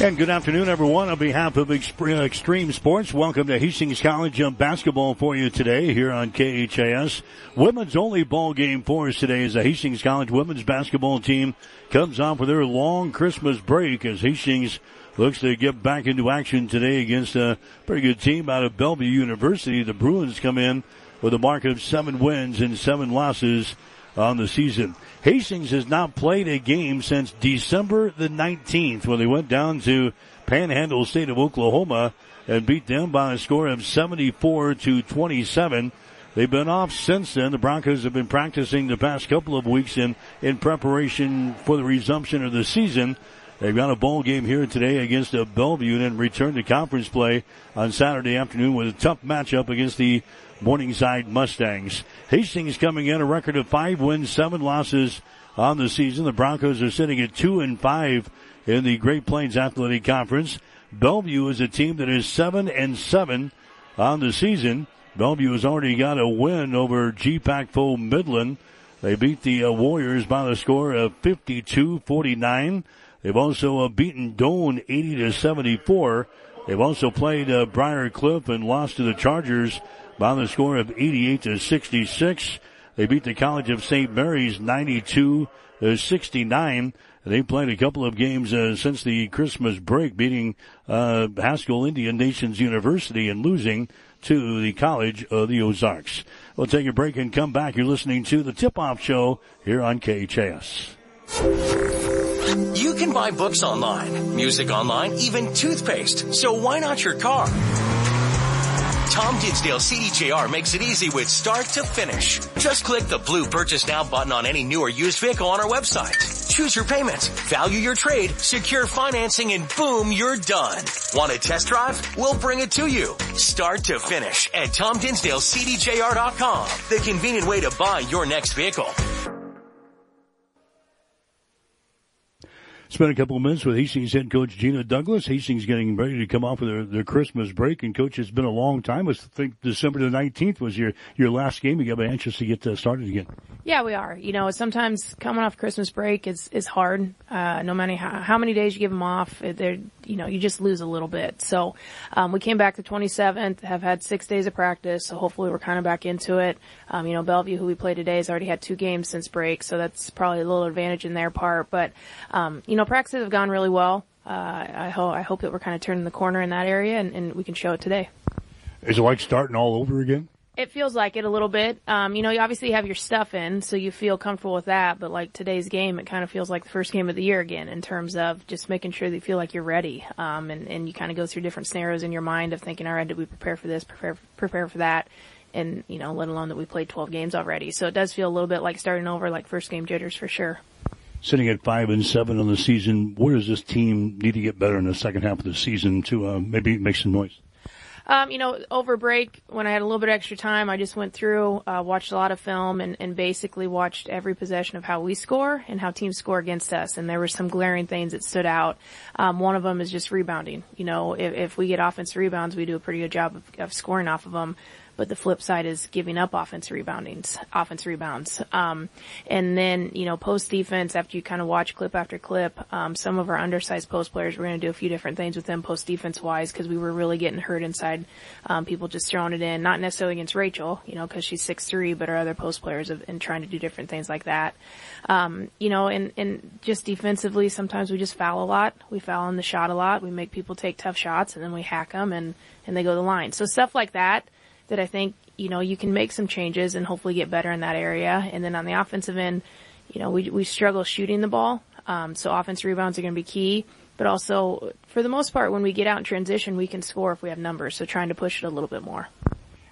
And good afternoon, everyone. On behalf of uh, Extreme Sports, welcome to Hastings College basketball for you today here on KHAS. Women's only ball game for us today is the Hastings College women's basketball team comes off with their long Christmas break as Hastings looks to get back into action today against a pretty good team out of Bellevue University. The Bruins come in with a mark of seven wins and seven losses on the season. Hastings has not played a game since December the 19th when they went down to Panhandle State of Oklahoma and beat them by a score of 74 to 27. They've been off since then. The Broncos have been practicing the past couple of weeks in, in preparation for the resumption of the season. They've got a ball game here today against a Bellevue and return to conference play on Saturday afternoon with a tough matchup against the Morningside Mustangs. Hastings coming in a record of five wins, seven losses on the season. The Broncos are sitting at two and five in the Great Plains Athletic Conference. Bellevue is a team that is seven and seven on the season. Bellevue has already got a win over GPAC foe Midland. They beat the uh, Warriors by the score of 52-49. They've also uh, beaten Doane 80 to 74. They've also played uh, Briar Cliff and lost to the Chargers by the score of 88 to 66. They beat the College of St. Mary's 92 to 69. They played a couple of games uh, since the Christmas break, beating uh, Haskell Indian Nations University and losing to the College of the Ozarks. We'll take a break and come back. You're listening to the Tip Off Show here on KHAS. You can buy books online, music online, even toothpaste. So why not your car? Tom Dinsdale CDJR makes it easy with start to finish. Just click the blue purchase now button on any new or used vehicle on our website. Choose your payments, value your trade, secure financing, and boom, you're done. Want a test drive? We'll bring it to you. Start to finish at TomDinsdaleCDJR.com. The convenient way to buy your next vehicle. Spent a couple of minutes with Hastings head coach Gina Douglas. Hastings getting ready to come off of their, their Christmas break. And coach, it's been a long time. I think December the 19th was your, your last game. You got anxious to get uh, started again. Yeah, we are. You know, sometimes coming off Christmas break is, is hard. Uh, no matter how, how many days you give them off, they're, you know, you just lose a little bit. So, um, we came back the 27th, have had six days of practice. So hopefully we're kind of back into it. Um, you know, Bellevue, who we play today, has already had two games since break. So that's probably a little advantage in their part. But, um, you know, practices have gone really well. Uh, I hope I hope that we're kind of turning the corner in that area, and, and, we can show it today. Is it like starting all over again? It feels like it a little bit. Um, you know, you obviously have your stuff in, so you feel comfortable with that. But like today's game, it kind of feels like the first game of the year again in terms of just making sure that you feel like you're ready. Um, and, and you kind of go through different scenarios in your mind of thinking, all right, did we prepare for this, prepare prepare for that? And you know, let alone that we played 12 games already. So it does feel a little bit like starting over, like first game jitters for sure sitting at five and seven on the season. Where does this team need to get better in the second half of the season to uh, maybe make some noise? Um, you know, over break, when I had a little bit of extra time, I just went through, uh, watched a lot of film and, and basically watched every possession of how we score and how teams score against us. And there were some glaring things that stood out. Um, one of them is just rebounding. You know, if, if we get offensive rebounds, we do a pretty good job of, of scoring off of them but the flip side is giving up offense reboundings, offense rebounds. Um, and then, you know, post defense, after you kind of watch clip after clip, um, some of our undersized post players, we're going to do a few different things with them post defense wise because we were really getting hurt inside, um, people just throwing it in, not necessarily against Rachel, you know, because she's six three, but our other post players have, and trying to do different things like that. Um, you know, and, and just defensively, sometimes we just foul a lot. We foul in the shot a lot. We make people take tough shots and then we hack them and, and they go to the line. So stuff like that that I think, you know, you can make some changes and hopefully get better in that area. And then on the offensive end, you know, we, we struggle shooting the ball. Um, so offense rebounds are going to be key, but also for the most part, when we get out in transition, we can score if we have numbers. So trying to push it a little bit more.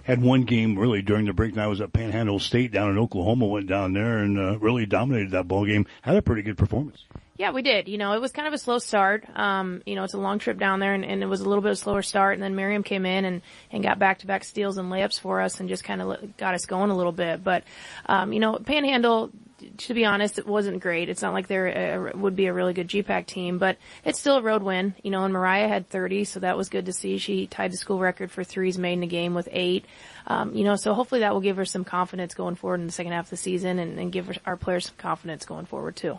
Had one game really during the break. And I was at Panhandle State down in Oklahoma. Went down there and uh, really dominated that ball game. Had a pretty good performance. Yeah, we did. You know, it was kind of a slow start. Um, you know, it's a long trip down there and, and, it was a little bit of a slower start. And then Miriam came in and, and got back to back steals and layups for us and just kind of got us going a little bit. But, um, you know, Panhandle, to be honest, it wasn't great. It's not like there would be a really good GPAC team, but it's still a road win. You know, and Mariah had 30, so that was good to see. She tied the school record for threes made in a game with eight. Um, you know, so hopefully that will give her some confidence going forward in the second half of the season and, and give our players some confidence going forward too.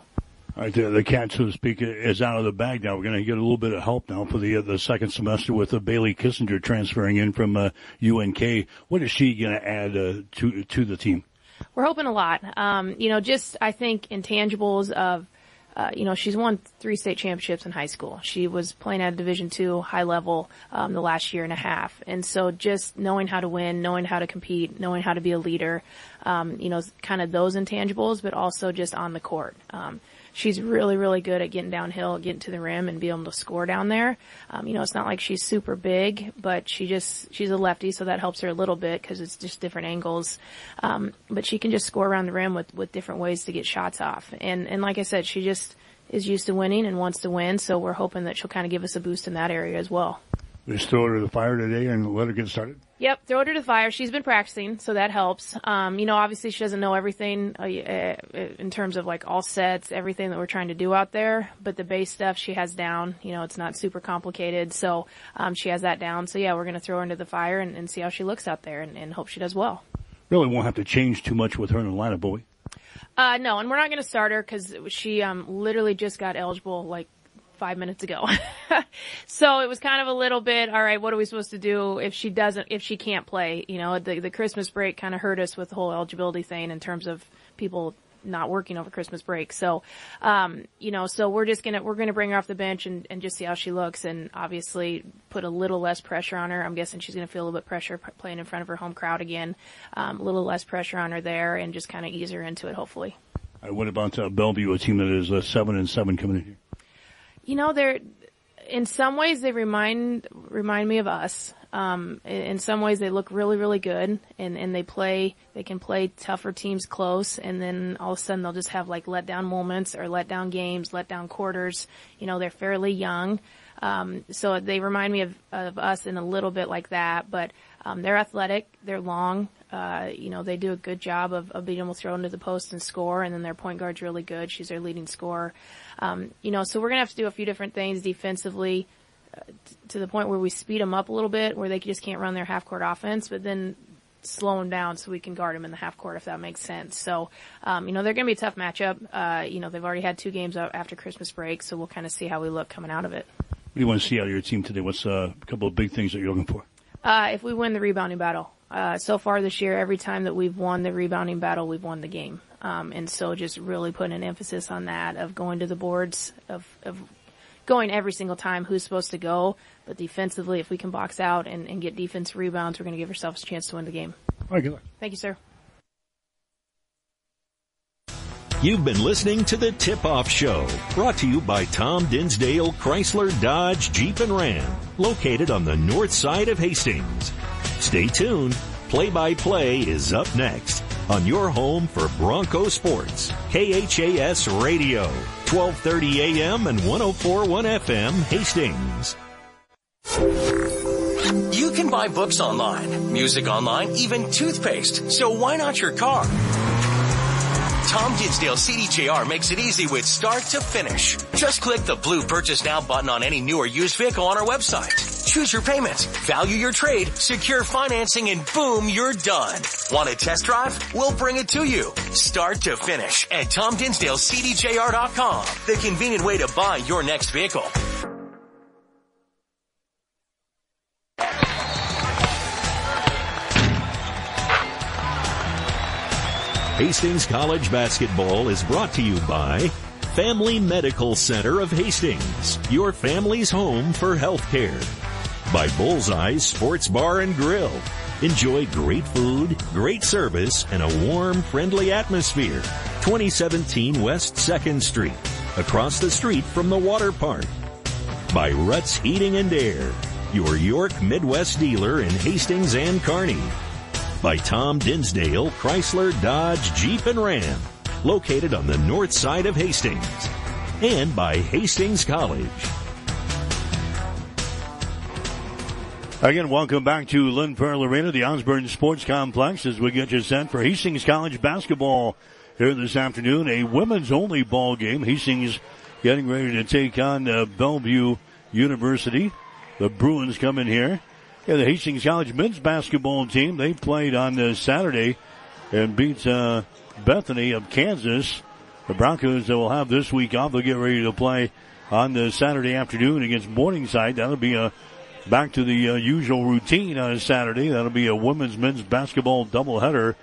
Right, the, the cat, so to speak, is out of the bag now. We're going to get a little bit of help now for the uh, the second semester with uh, Bailey Kissinger transferring in from uh, UNK. What is she going to add uh, to to the team? We're hoping a lot. Um, you know, just I think intangibles of. Uh, you know, she's won three state championships in high school. She was playing at a Division two high level um, the last year and a half, and so just knowing how to win, knowing how to compete, knowing how to be a leader, um, you know, kind of those intangibles, but also just on the court. Um, she's really, really good at getting downhill, getting to the rim and being able to score down there. Um, you know, it's not like she's super big, but she just, she's a lefty, so that helps her a little bit because it's just different angles. Um, but she can just score around the rim with, with different ways to get shots off. And, and like I said, she just is used to winning and wants to win, so we're hoping that she'll kind of give us a boost in that area as well. Just throw her to the fire today and let her get started? Yep, throw her to the fire. She's been practicing, so that helps. Um, you know, obviously she doesn't know everything uh, uh, in terms of like all sets, everything that we're trying to do out there, but the base stuff she has down. You know, it's not super complicated, so um, she has that down. So yeah, we're going to throw her into the fire and, and, see how she looks out there and, and, hope she does well. Really won't have to change too much with her in the lineup, boy. Uh, no, and we're not going to start her because she um, literally just got eligible like five minutes ago. so it was kind of a little bit, all right, what are we supposed to do if she doesn't, if she can't play? You know, the, the Christmas break kind of hurt us with the whole eligibility thing in terms of people not working over Christmas break. So, um, you know, so we're just gonna, we're gonna bring her off the bench and, and just see how she looks and obviously put a little less pressure on her. I'm guessing she's gonna feel a little bit pressure playing in front of her home crowd again. Um, a little less pressure on her there and just kind of ease her into it, hopefully. Right, what about uh, Bellevue, a team that is uh, seven and seven coming in here? You know, they're in some ways they remind remind me of us. Um, in some ways they look really really good, and and they play they can play tougher teams close, and then all of a sudden they'll just have like letdown moments or letdown games, letdown quarters. You know, they're fairly young. Um, so they remind me of, of us in a little bit like that, but um, they're athletic, they're long, uh, you know, they do a good job of, of being able to throw into the post and score, and then their point guard's really good. She's their leading scorer. Um, you know, so we're gonna have to do a few different things defensively uh, t- to the point where we speed them up a little bit, where they just can't run their half court offense, but then slow them down so we can guard them in the half court if that makes sense. So, um, you know, they're going to be a tough matchup. Uh, you know, they've already had two games after Christmas break, so we'll kind of see how we look coming out of it. What do you want to see out of your team today? What's uh, a couple of big things that you're looking for? Uh, if we win the rebounding battle. Uh, so far this year, every time that we've won the rebounding battle, we've won the game. Um, and so just really putting an emphasis on that of going to the boards of, of going every single time who's supposed to go. But defensively, if we can box out and, and get defense rebounds, we're going to give ourselves a chance to win the game. All right, good luck. Thank you, sir. You've been listening to the Tip Off Show, brought to you by Tom Dinsdale Chrysler Dodge Jeep and Ram, located on the north side of Hastings. Stay tuned. Play by play is up next on your home for Bronco Sports, KHAS Radio, 1230 AM and 1041 FM, Hastings. You can buy books online, music online, even toothpaste. So why not your car? Tom Dinsdale CDJR makes it easy with start to finish. Just click the blue purchase now button on any new or used vehicle on our website. Choose your payments, value your trade, secure financing, and boom, you're done. Want a test drive? We'll bring it to you. Start to finish at TomDinsdaleCDJR.com. The convenient way to buy your next vehicle. Hastings College basketball is brought to you by Family Medical Center of Hastings, your family's home for healthcare. By Bullseye Sports Bar and Grill. Enjoy great food, great service, and a warm, friendly atmosphere. 2017 West 2nd Street, across the street from the water park. By Ruts Heating and Air, your York Midwest dealer in Hastings and Kearney by Tom Dinsdale Chrysler Dodge Jeep and Ram, located on the north side of Hastings, and by Hastings College. Again, welcome back to Lynn Farrell Arena, the Osborne Sports Complex, as we get you set for Hastings College basketball here this afternoon. A women's only ball game. Hastings getting ready to take on uh, Bellevue University. The Bruins come in here. Yeah, the Hastings College men's basketball team, they played on uh, Saturday and beat uh, Bethany of Kansas The Broncos will have this week off. They'll get ready to play on the Saturday afternoon against Morningside. That'll be a back to the uh, usual routine on a Saturday. That'll be a women's men's basketball doubleheader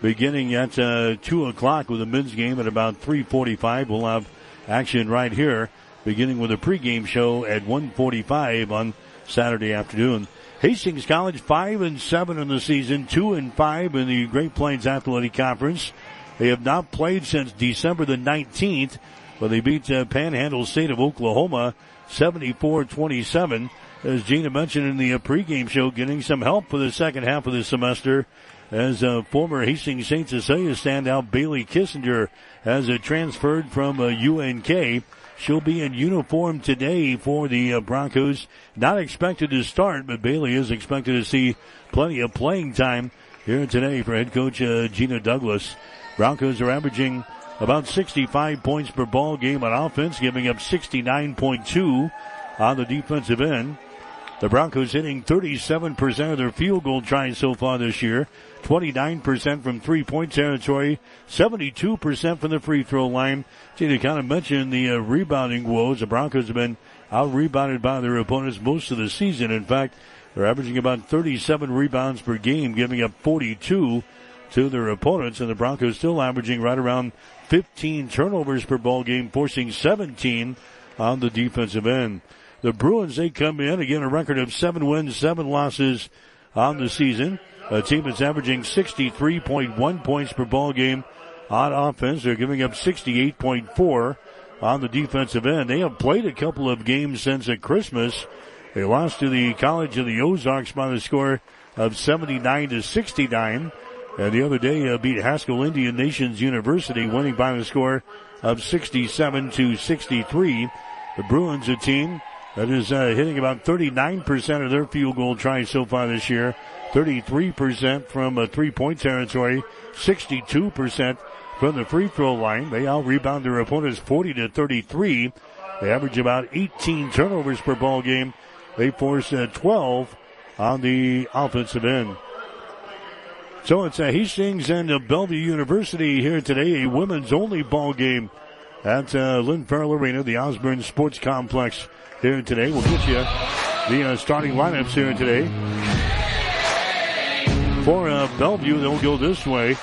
beginning at uh, two o'clock with a men's game at about 3:45. We'll have action right here, beginning with a pregame show at 1:45 on Saturday afternoon. Hastings College five and seven in the season, two and five in the Great Plains Athletic Conference. They have not played since December the 19th, but they beat uh, Panhandle State of Oklahoma 74-27. As Gina mentioned in the uh, pregame show, getting some help for the second half of the semester as uh, former Hastings St. Cecilia standout Bailey Kissinger has uh, transferred from uh, UNK. She'll be in uniform today for the uh, Broncos. Not expected to start, but Bailey is expected to see plenty of playing time here today for head coach uh, Gina Douglas. Broncos are averaging about 65 points per ball game on offense, giving up 69.2 on the defensive end. The Broncos hitting 37% of their field goal tries so far this year, 29% from three point territory, 72% from the free throw line. To kind of mention the uh, rebounding woes, the Broncos have been out rebounded by their opponents most of the season. In fact, they're averaging about 37 rebounds per game, giving up 42 to their opponents, and the Broncos still averaging right around 15 turnovers per ball game, forcing 17 on the defensive end. The Bruins, they come in again a record of seven wins, seven losses on the season. A team that's averaging 63.1 points per ball game on offense. They're giving up 68.4 on the defensive end. They have played a couple of games since at Christmas. They lost to the College of the Ozarks by the score of 79 to 69. And the other day uh, beat Haskell Indian Nations University, winning by the score of 67 to 63. The Bruins, a team that is uh, hitting about 39% of their field goal tries so far this year. 33% from a three-point territory. 62% from the free throw line. They out rebound their opponents 40 to 33. They average about 18 turnovers per ball game. They force uh, 12 on the offensive end. So it's a Hastings and Bellevue University here today, a women's only ball game at uh, Lynn Farrell Arena, the Osborne Sports Complex here today. We'll get you the uh, starting lineups here today. For uh, Bellevue, they'll go this way.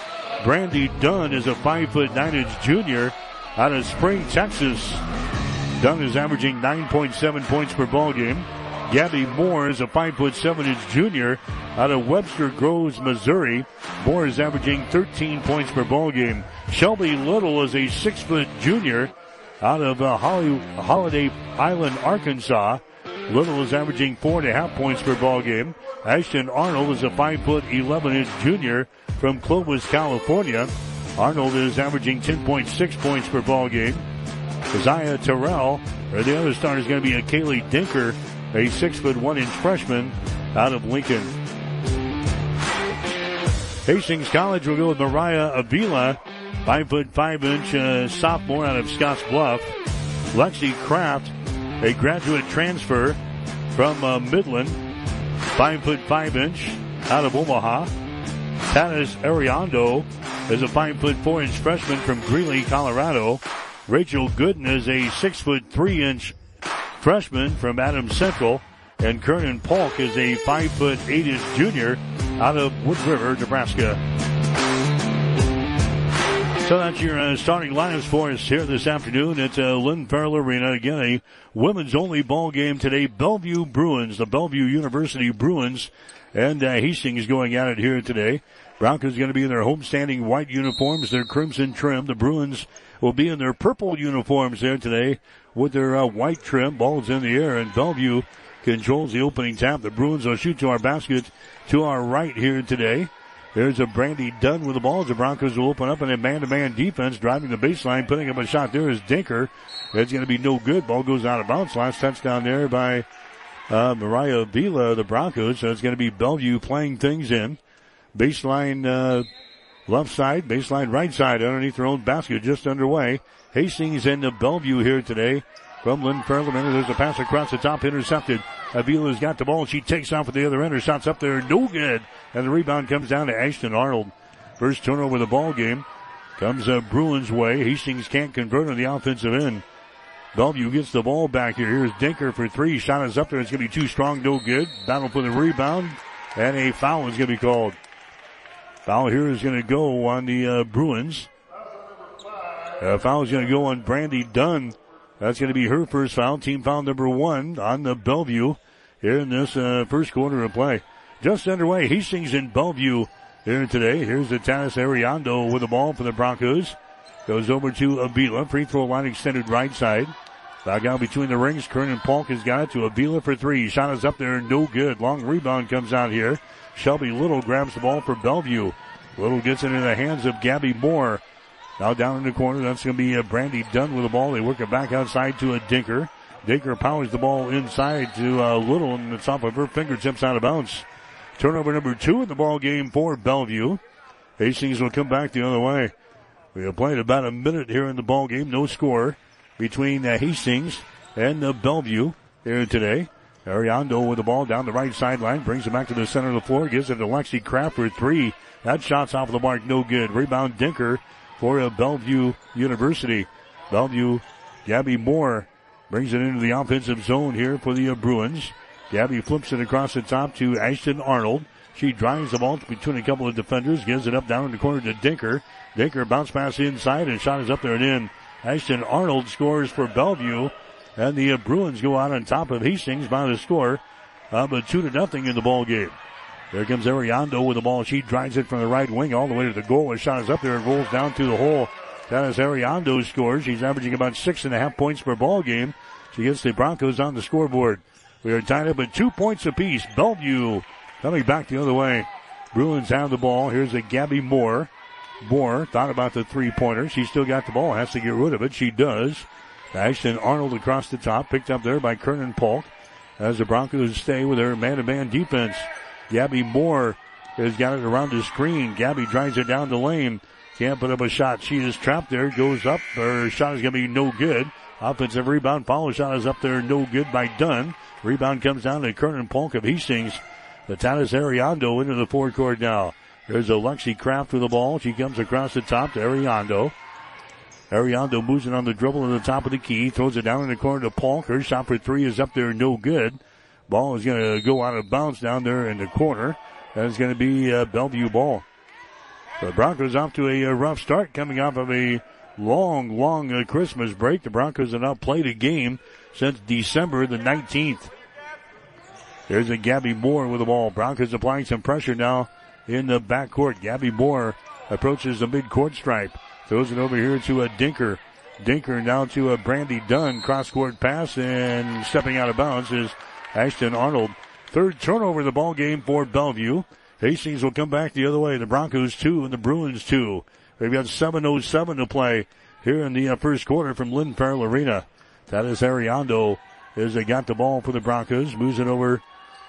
Brandy Dunn is a five foot nine inch junior out of Spring, Texas. Dunn is averaging 9.7 points per ball game. Gabby Moore is a five foot seven inch junior out of Webster Groves, Missouri. Moore is averaging 13 points per ball game. Shelby Little is a six foot junior out of uh, Holly, Holiday Island, Arkansas. Little is averaging four and a half points per ball game. Ashton Arnold is a five foot 11 inch junior from Clovis, California. Arnold is averaging 10.6 points per ball game. Isaiah Terrell, or the other star is going to be a Kaylee Dinker, a six foot one inch freshman out of Lincoln. Hastings College will go with Mariah Avila, five foot five inch uh, sophomore out of Scotts Bluff. Lexi Kraft, a graduate transfer from uh, Midland, five foot five inch out of Omaha. Tanis Ariando is a five foot four inch freshman from Greeley, Colorado. Rachel Gooden is a six foot three inch freshman from Adams Central. And Kernan Polk is a five foot eight inch junior out of Wood River, Nebraska. So that's your uh, starting lineups for us here this afternoon at uh, Lynn Farrell Arena. Again, a women's only ball game today. Bellevue Bruins, the Bellevue University Bruins, and uh, Hastings going at it here today. Broncos going to be in their homestanding white uniforms, their crimson trim. The Bruins will be in their purple uniforms there today with their uh, white trim. Balls in the air, and Bellevue controls the opening tap. The Bruins will shoot to our basket to our right here today. There's a Brandy Dunn with the ball. The Broncos will open up in a man-to-man defense, driving the baseline, putting up a shot there is Dinker. That's going to be no good. Ball goes out of bounds. Last touchdown there by uh, Mariah Avila, the Broncos. So it's going to be Bellevue playing things in. Baseline uh, left side, baseline right side underneath their own basket, just underway. Hastings into Bellevue here today from Lynn Farrell Arena. There's a pass across the top, intercepted. Avila's got the ball. She takes off with the other end. Shot's up there, no good. And the rebound comes down to Ashton Arnold. First turnover of the ball game Comes uh, Bruins way. Hastings can't convert on the offensive end. Bellevue gets the ball back here. Here's Dinker for three. Shot is up there. It's going to be too strong. No good. Battle for the rebound. And a foul is going to be called. Foul here is going to go on the uh, Bruins. Uh, foul is going to go on Brandy Dunn. That's going to be her first foul. Team foul number one on the Bellevue here in this uh, first quarter of play. Just underway. Hastings in Bellevue here today. Here's the Tanis Ariando with the ball for the Broncos. Goes over to Avila. Free throw line extended right side. Back out between the rings. Kernan Polk has got it to Avila for three. Shot is up there. No good. Long rebound comes out here. Shelby Little grabs the ball for Bellevue. Little gets it in the hands of Gabby Moore. Now down in the corner. That's going to be a Brandy Dunn with the ball. They work it back outside to a Dinker. Dinker powers the ball inside to uh, Little, and it's off of her fingertips out of bounds. Turnover number two in the ball game for Bellevue. Hastings will come back the other way. We have played about a minute here in the ball game. No score between uh, Hastings and uh, Bellevue here today. Ariando with the ball down the right sideline, brings it back to the center of the floor, gives it to Lexi Kraft for three. That shot's off the mark, no good. Rebound Dinker for Bellevue University. Bellevue, Gabby Moore brings it into the offensive zone here for the Bruins. Gabby flips it across the top to Ashton Arnold. She drives the ball between a couple of defenders, gives it up down in the corner to Dinker. Dinker bounce pass inside and shot is up there and in. Ashton Arnold scores for Bellevue, and the Bruins go out on top of Hastings by the score of a two to nothing in the ball game. There comes Ariando with the ball. She drives it from the right wing all the way to the goal. A shot is up there and rolls down to the hole. That is Ariando scores. She's averaging about six and a half points per ball game. She gets the Broncos on the scoreboard. We are tied up at two points apiece. Bellevue coming back the other way. Bruins have the ball. Here's a Gabby Moore. Moore thought about the three pointer. She still got the ball. Has to get rid of it. She does. Ashton Arnold across the top. Picked up there by Kernan Polk. As the Broncos stay with their man to man defense. Gabby Moore has got it around the screen. Gabby drives it down the lane. Can't put up a shot. She is trapped there. Goes up. Her shot is going to be no good. Offensive rebound. Follow shot is up there. No good by Dunn. Rebound comes down to Kernan Polk of Hastings. The Tanis Ariando into the forecourt now. There's a Lexi Kraft with the ball. She comes across the top to Ariando. Ariando moves it on the dribble in the top of the key. Throws it down in the corner to Polk. Her shot for three is up there. No good. Ball is going to go out of bounds down there in the corner. That is going to be a Bellevue ball. The Broncos off to a, uh, rough start coming off of a long, long uh, Christmas break. The Broncos have not played a game since December the 19th. There's a Gabby Moore with the ball. Broncos applying some pressure now in the backcourt. Gabby Moore approaches the midcourt stripe. Throws it over here to a Dinker. Dinker now to a Brandy Dunn. Cross court pass and stepping out of bounds is Ashton Arnold. Third turnover of the ball game for Bellevue. Hastings will come back the other way. The Broncos two and the Bruins two. They've got 7.07 to play here in the uh, first quarter from Lynn Farrell Arena. That is Ariando as they got the ball for the Broncos. Moves it over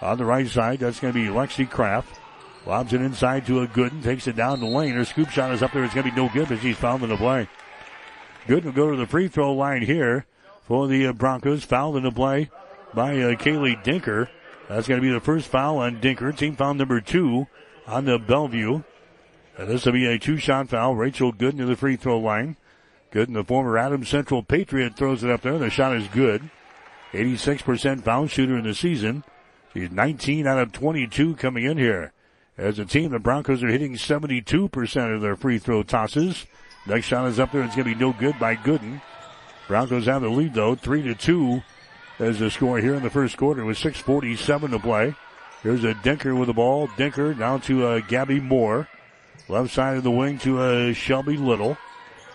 on the right side. That's going to be Lexi Kraft. Lobs it inside to a Gooden. Takes it down the lane. Her scoop shot is up there. It's going to be no good, but she's fouled in the play. Gooden will go to the free throw line here for the uh, Broncos. Fouled in the play by uh, Kaylee Dinker. That's going to be the first foul on Dinker. Team foul number two on the Bellevue. And this will be a two-shot foul. Rachel Gooden to the free throw line. Gooden, the former Adams Central Patriot, throws it up there. The shot is good. 86% foul shooter in the season. She's 19 out of 22 coming in here. As a team, the Broncos are hitting 72% of their free throw tosses. Next shot is up there. It's going to be no good by Gooden. Broncos have the lead though, 3 to 2 as the score here in the first quarter with 6.47 to play. Here's a Dinker with the ball. Dinker down to uh, Gabby Moore. Left side of the wing to uh, Shelby Little.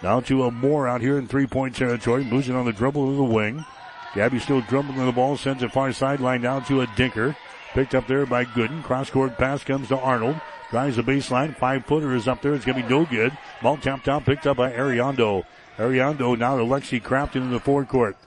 Now to a uh, Moore out here in three-point territory. Moves it on the dribble to the wing. Gabby still dribbling the ball. Sends it far sideline down to a Dinker. Picked up there by Gooden. Cross-court pass comes to Arnold. Drives the baseline. Five-footer is up there. It's going to be no good. Ball tapped out. Picked up by Ariando. Ariando now to Lexi Crafton in the forecourt.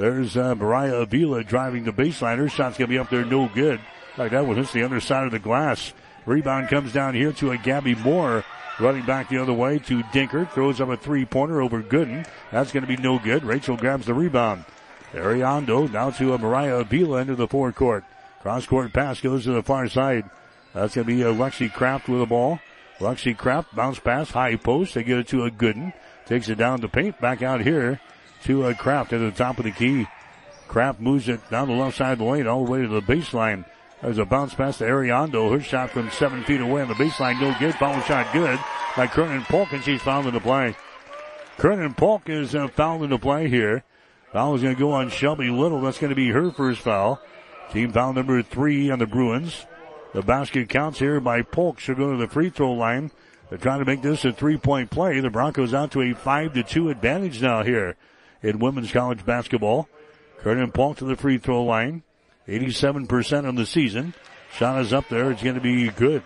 There's uh, Mariah Avila driving the baseline. Her shot's going to be up there, no good. Like that one hits the other side of the glass. Rebound comes down here to a Gabby Moore. Running back the other way to Dinker. Throws up a three-pointer over Gooden. That's going to be no good. Rachel grabs the rebound. Ariando now to a Mariah Avila into the forecourt. Cross-court pass goes to the far side. That's going to be a Lexi Kraft with the ball. Lexi Kraft bounce pass, high post. They get it to a Gooden. Takes it down to paint. Back out here to a Kraft at the top of the key. Kraft moves it down the left side of the lane all the way to the baseline. There's a bounce pass to Ariando. Her shot from seven feet away on the baseline. No good. Foul shot good by Kernan Polk, and she's fouled in the play. Kernan Polk is uh, fouled in the play here. Foul is going to go on Shelby Little. That's going to be her first foul. Team foul number three on the Bruins. The basket counts here by Polk. She'll go to the free throw line. They're trying to make this a three point play. The Broncos out to a five to two advantage now here in women's college basketball. Kernan Polk to the free throw line. 87% on the season. Shot is up there. It's going to be good.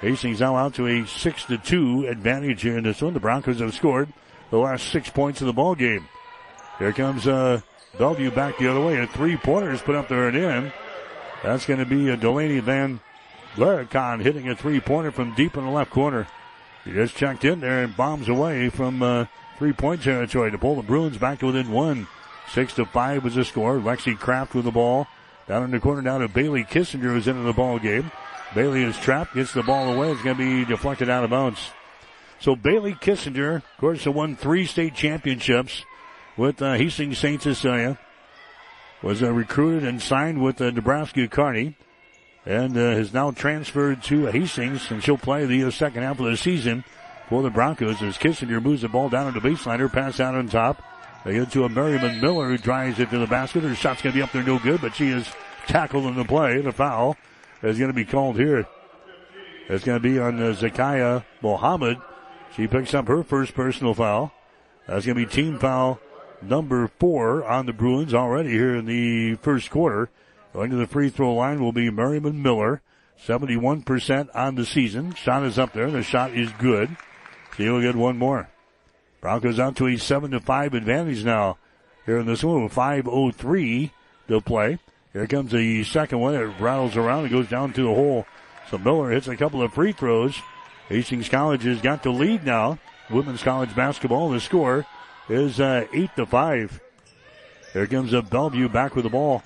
Hastings now out to a six to two advantage here in this one. The Broncos have scored the last six points of the ball game. Here comes uh, Bellevue back the other way. A three pointers put up there and in. That's going to be a Delaney Van Blaricon hitting a three pointer from deep in the left corner. He just checked in there and bombs away from uh, three point territory to pull the Bruins back to within one. Six to five was the score. Lexi Kraft with the ball. Down in the corner now to Bailey Kissinger who's into the ball game. Bailey is trapped, gets the ball away. It's going to be deflected out of bounds. So Bailey Kissinger, of course, won three state championships with uh, Hastings St. Cecilia. Was uh, recruited and signed with uh, Nebraska Kearney and uh, has now transferred to Hastings, and she'll play the uh, second half of the season for the Broncos as Kissinger moves the ball down to the baseline. Her pass out on top. They get to a Miriam Miller who drives it to the basket. Her shot's going to be up there no good, but she is tackled in the play. The foul is going to be called here. It's going to be on uh, Zakiya Mohammed. She picks up her first personal foul. That's going to be team foul number four on the Bruins already here in the first quarter. Going to the free throw line will be Miriam Miller. 71% on the season. Shot is up there. The shot is good. She will get one more. Broncos out to a 7 to 5 advantage now here in this one. 5.03 to play. Here comes the second one. It rattles around It goes down to the hole. So Miller hits a couple of free throws. Hastings College has got the lead now. Women's college basketball. The score is uh, 8 to 5. Here comes a Bellevue back with the ball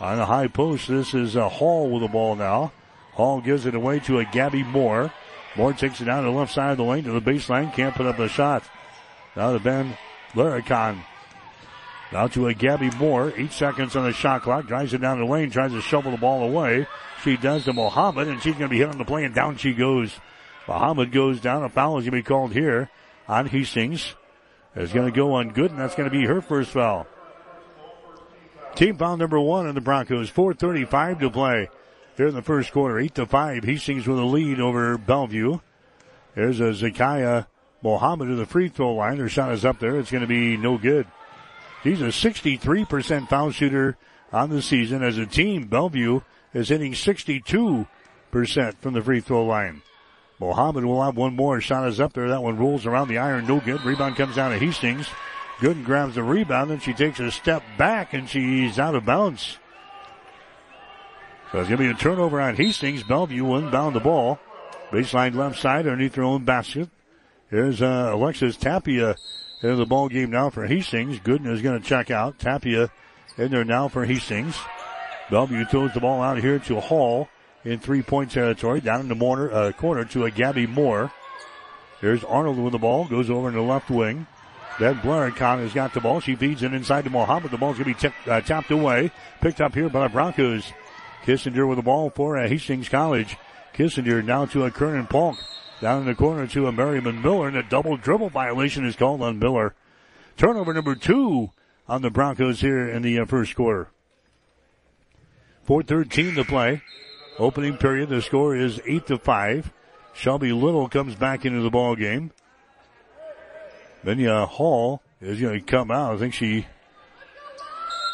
on the high post. This is a Hall with the ball now. Hall gives it away to a Gabby Moore. Moore takes it down to the left side of the lane to the baseline. Can't put up a shot. Now to Van Blaricon. Now to a Gabby Moore. Eight seconds on the shot clock. Drives it down the lane. Tries to shovel the ball away. She does to Mohammed, and she's going to be hit on the play, and down she goes. Mohammed goes down. A foul is going to be called here on Hastings. It's going to go on good, and that's going to be her first foul. Team foul number one in the Broncos. 4.35 to play here in the first quarter. 8 to 5. Hastings with a lead over Bellevue. There's a Zakiya Mohammed to the free throw line. Her shot is up there. It's going to be no good. He's a 63% foul shooter on the season. As a team, Bellevue is hitting 62% from the free throw line. Mohammed will have one more. Shot is up there. That one rolls around the iron. No good. Rebound comes down to Hastings. Gooden grabs the rebound and she takes a step back and she's out of bounds. So it's going to be a turnover on Hastings. Bellevue will inbound the ball. Baseline left side underneath their own basket. Here's uh, Alexis Tapia in the ball game now for Hastings. Gooden is going to check out. Tapia in there now for Hastings. Bellevue throws the ball out here to Hall in three-point territory. Down in the corner, uh, corner to a Gabby Moore. There's Arnold with the ball. Goes over in the left wing. Van Blaricon has got the ball. She feeds it inside to Mohammed. The ball's going to be tipped, uh, tapped away. Picked up here by the Broncos. Kissinger with the ball for Hastings College. Kissinger now to a Kernan Polk. Down in the corner to a Miriam Miller. And a double dribble violation is called on Miller. Turnover number two on the Broncos here in the uh, first quarter. 4.13 to play. Opening period. The score is 8 to 5. Shelby Little comes back into the ball game. Benya Hall is going to come out. I think she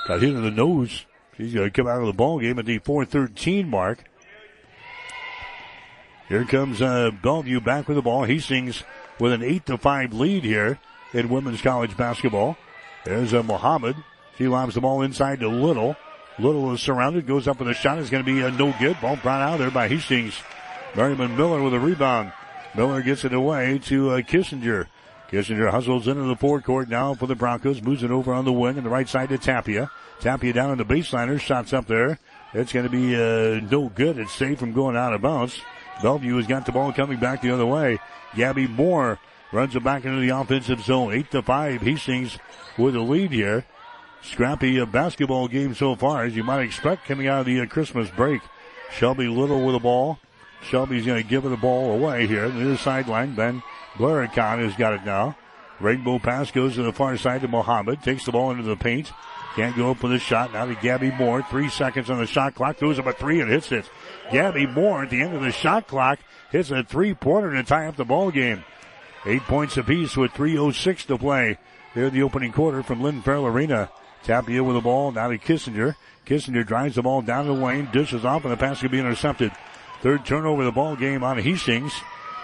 got hit in the nose. She's going to come out of the ball game at the 413 mark. Here comes uh, Bellevue back with the ball. Hastings with an 8 to 5 lead here in women's college basketball. There's a Mohammed. She lobs the ball inside to Little. Little is surrounded, goes up with a shot. It's going to be a no good. Ball brought out there by Hastings. Miriam Miller with a rebound. Miller gets it away to uh, Kissinger. Kissinger hustles into the forecourt now for the Broncos. Moves it over on the wing on the right side to Tapia. Tapia down on the baseliner. Shots up there. It's going to be uh, no good. It's safe from going out of bounds. Bellevue has got the ball coming back the other way. Gabby Moore runs it back into the offensive zone. Eight to five. Hastings with a lead here. Scrappy uh, basketball game so far, as you might expect coming out of the uh, Christmas break. Shelby Little with the ball. Shelby's going to give the ball away here. The near sideline. Van Blaricon has got it now. Rainbow pass goes to the far side to Mohammed. Takes the ball into the paint. Can't go up with a shot. Now to Gabby Moore. Three seconds on the shot clock. Throws up a three and hits it. Gabby Moore at the end of the shot clock hits a three pointer to tie up the ball game. Eight points apiece with 3.06 to play here the opening quarter from Lynn Farrell Arena. Tapia with the ball. Now to Kissinger. Kissinger drives the ball down the lane. Dishes off and the pass could be intercepted. Third turnover of the ball game on Hastings.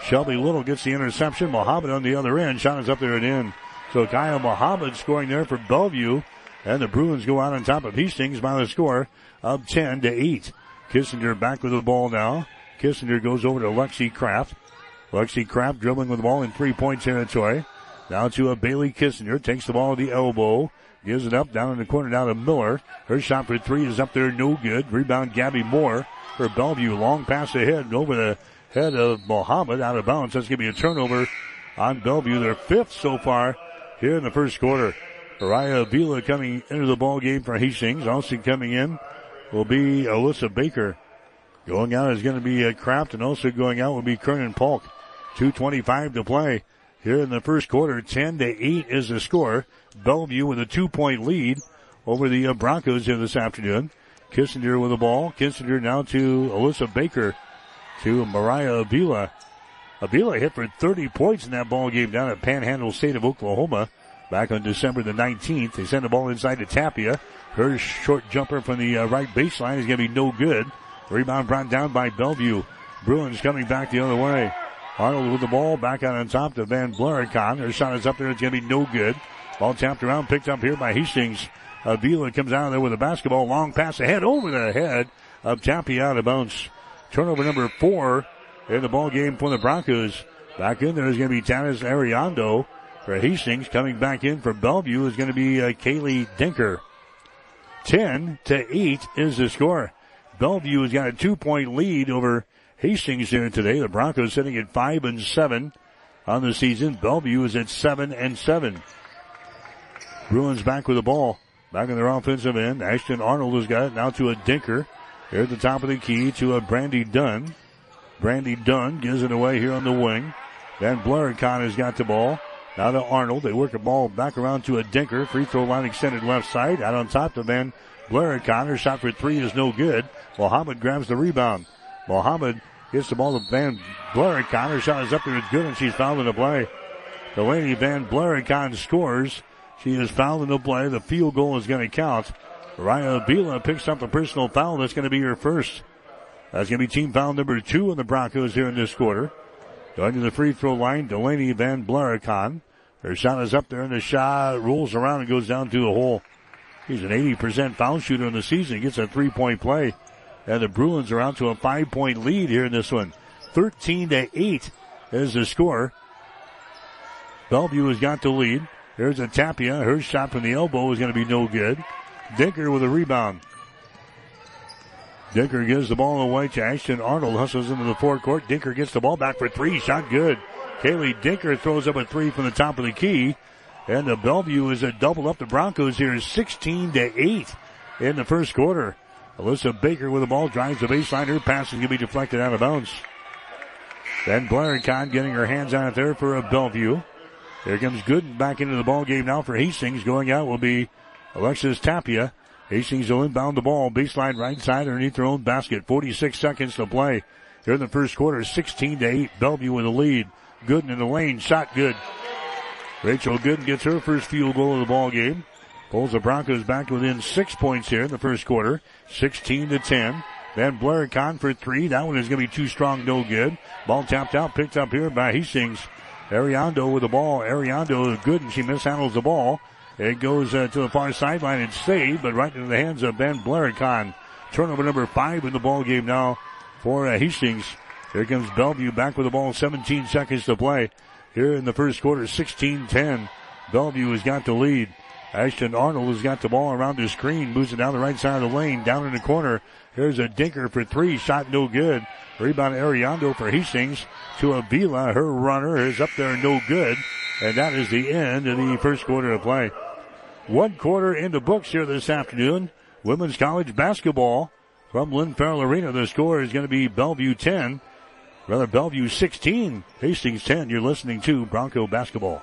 Shelby Little gets the interception. Mohammed on the other end. Shot is up there and in. So Kyle Mohammed scoring there for Bellevue. And the Bruins go out on top of Hastings by the score of 10 to 8. Kissinger back with the ball now. Kissinger goes over to Lexi Kraft. Lexi Kraft dribbling with the ball in three point territory. Now to a Bailey Kissinger. Takes the ball at the elbow. Gives it up down in the corner down to Miller. Her shot for three is up there, no good. Rebound Gabby Moore for Bellevue. Long pass ahead over the head of Mohammed out of bounds. That's going to be a turnover on Bellevue. Their fifth so far here in the first quarter. Mariah Avila coming into the ball game for Hastings. Also coming in will be Alyssa Baker. Going out is going to be a Kraft and also going out will be Kernan Polk. 225 to play here in the first quarter. 10 to 8 is the score. Bellevue with a two point lead over the uh, Broncos here this afternoon. Kissinger with the ball. Kissinger now to Alyssa Baker to Mariah Avila. Avila hit for 30 points in that ball game down at Panhandle State of Oklahoma back on December the 19th. They send the ball inside to Tapia. Her short jumper from the uh, right baseline is going to be no good. Rebound brought down by Bellevue. Bruins coming back the other way. Arnold with the ball back out on top to Van Blaricon. Her shot is up there. It's going to be no good. Ball tapped around, picked up here by Hastings. Avila comes out of there with a basketball. Long pass ahead over the head of Tapia out of bounds. Turnover number four in the ball game for the Broncos. Back in there is going to be Tanis Ariando for Hastings. Coming back in for Bellevue is going to be uh, Kaylee Dinker. 10 to 8 is the score. Bellevue has got a two point lead over Hastings here today. The Broncos sitting at 5 and 7 on the season. Bellevue is at 7 and 7. Bruins back with the ball. Back in their offensive end. Ashton Arnold has got it now to a Dinker. Here at the top of the key to a Brandy Dunn. Brandy Dunn gives it away here on the wing. Van Blaricon has got the ball. Now to Arnold. They work the ball back around to a Dinker. Free throw line extended left side. Out on top to Van Blaricon. Her shot for three is no good. Mohammed grabs the rebound. Mohammed gets the ball to Van Blaricon. Her shot is up there. It's good and she's fouled in the play. Delaney Van Blaricon scores. She is fouled in the play. The field goal is going to count. Raya Vila picks up the personal foul. That's going to be her first. That's going to be team foul number two in the Broncos here in this quarter. Going to the free throw line, Delaney Van Blaricon. Her shot is up there and the shot rolls around and goes down to the hole. He's an 80% foul shooter in the season. Gets a three point play. And the Bruins are out to a five point lead here in this one. 13 to 8 is the score. Bellevue has got the lead. There's a Tapia. Her shot from the elbow is going to be no good. Dinker with a rebound. Dinker gives the ball away to Ashton Arnold. Hustles into the forecourt. Dinker gets the ball back for three. Shot good. Kaylee Dinker throws up a three from the top of the key. And the Bellevue is a double up. The Broncos here is 16 to 8 in the first quarter. Alyssa Baker with the ball drives the baseline. Her pass is going to be deflected out of bounds. Van Blaricon getting her hands on it there for a Bellevue. Here comes Gooden back into the ball game now for Hastings. Going out will be Alexis Tapia. Hastings will inbound the ball. Baseline right side underneath their own basket. 46 seconds to play. Here in the first quarter, 16 to 8. Bellevue with the lead. Gooden in the lane. Shot good. Rachel Gooden gets her first field goal of the ball game. Pulls the Broncos back within six points here in the first quarter. 16 to 10. Van Blaricon for three. That one is going to be too strong, no good. Ball tapped out, picked up here by Hastings. Ariando with the ball. Ariando good and she mishandles the ball. It goes uh, to the far sideline and saved, but right into the hands of Van Blaricon. Turnover number five in the ball game now for uh, Hastings. Here comes Bellevue back with the ball. 17 seconds to play. Here in the first quarter, 16-10. Bellevue has got the lead. Ashton Arnold has got the ball around the screen, moves it down the right side of the lane, down in the corner. Here's a Dinker for three, shot no good. Rebound Ariando for Hastings to Avila. Her runner is up there, no good. And that is the end of the first quarter of play. One quarter in the books here this afternoon. Women's college basketball from Lynn Farrell Arena. The score is going to be Bellevue 10, rather Bellevue 16, Hastings 10. You're listening to Bronco basketball.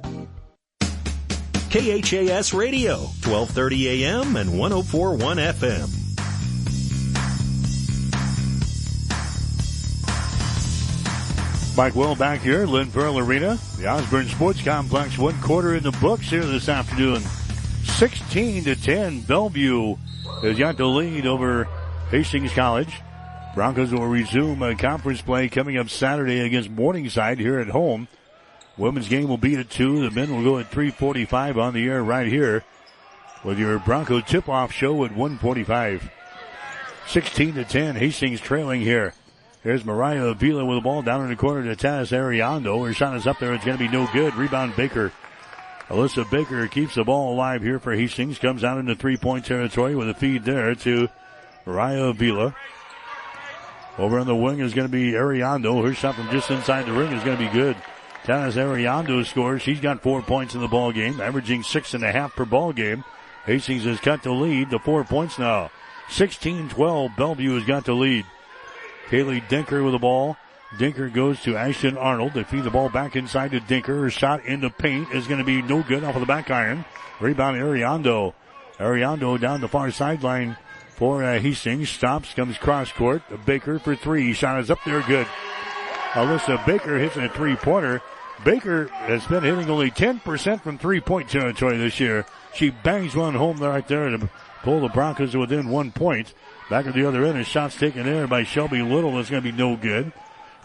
KHAS Radio, 1230 AM and 1041 FM. Mike Will back here, Lynn Farrell Arena, the Osborne Sports Complex, one quarter in the books here this afternoon. 16 to 10, Bellevue has got the lead over Hastings College. Broncos will resume a conference play coming up Saturday against Morningside here at home. Women's game will be at 2. The men will go at 345 on the air right here with your Bronco tip-off show at 145. 16 to 10. Hastings trailing here. Here's Mariah Avila with the ball down in the corner to Taz Ariando. Her shot is up there. It's going to be no good. Rebound Baker. Alyssa Baker keeps the ball alive here for Hastings. Comes out into three-point territory with a feed there to Mariah Avila. Over on the wing is going to be Ariando. Her shot from just inside the ring is going to be good. Taz Ariando scores. She's got four points in the ball game, averaging six and a half per ball game. Hastings has cut the lead to four points now. 16-12. Bellevue has got the lead. Kaylee Dinker with the ball. Dinker goes to Ashton Arnold. They feed the ball back inside to Dinker. Her shot in the paint is going to be no good off of the back iron. Rebound Ariando. Ariando down the far sideline for uh, Hastings. Stops, comes cross court. Baker for three. Shot is up there, good. Alyssa Baker hits a three pointer. Baker has been hitting only 10% from three point territory this year. She bangs one home right there to pull the Broncos within one point. Back at the other end, a shot's taken there by Shelby Little. That's going to be no good.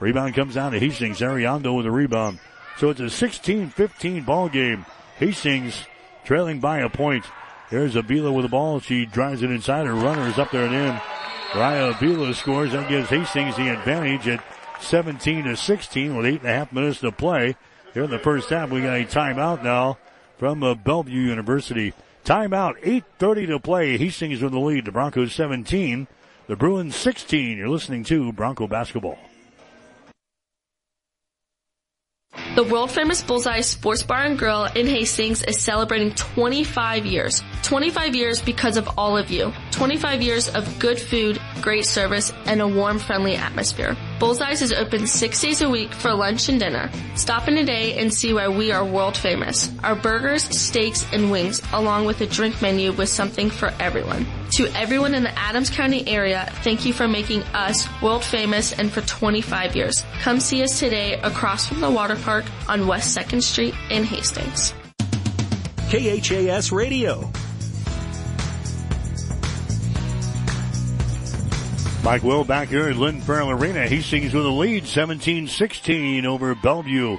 Rebound comes down to Hastings. Ariando with a rebound. So it's a 16-15 ball game. Hastings trailing by a point. Here's Avila with the ball. She drives it inside. Her runner is up there and in. Raya Avila scores. That gives Hastings the advantage at 17 to 16 with eight and a half minutes to play. Here in the first half, we got a timeout now from uh, Bellevue University. Timeout, 8.30 to play. Hastings with the lead. The Broncos 17. The Bruins 16. You're listening to Bronco Basketball. The world famous Bullseye Sports Bar and Grill in Hastings is celebrating 25 years. 25 years because of all of you. 25 years of good food, great service, and a warm, friendly atmosphere. Bullseyes is open six days a week for lunch and dinner. Stop in today and see why we are world famous. Our burgers, steaks, and wings, along with a drink menu with something for everyone. To everyone in the Adams County area, thank you for making us world famous and for 25 years. Come see us today across from the water park on West 2nd Street in Hastings. KHAS Radio. Mike Will back here at Lynn Farrell Arena. Hastings with a lead, 17-16 over Bellevue.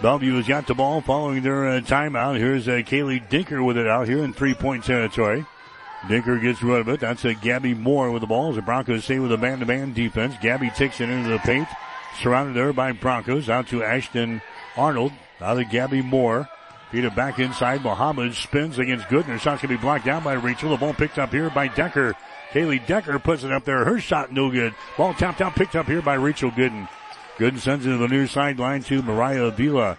Bellevue has got the ball following their uh, timeout. Here's uh, Kaylee Dinker with it out here in three-point territory. Dinker gets rid of it. That's a Gabby Moore with the ball. As the Broncos stay with a man-to-man defense. Gabby takes it into the paint. Surrounded there by Broncos. Out to Ashton Arnold. Out to Gabby Moore. Feed it back inside. Muhammad spins against Gooden. Shot's going to be blocked down by Rachel. The ball picked up here by Dinker. Kaylee Dinker puts it up there. Her shot no good. Ball tapped out, picked up here by Rachel Gooden. Gooden sends it to the near sideline to Mariah Avila.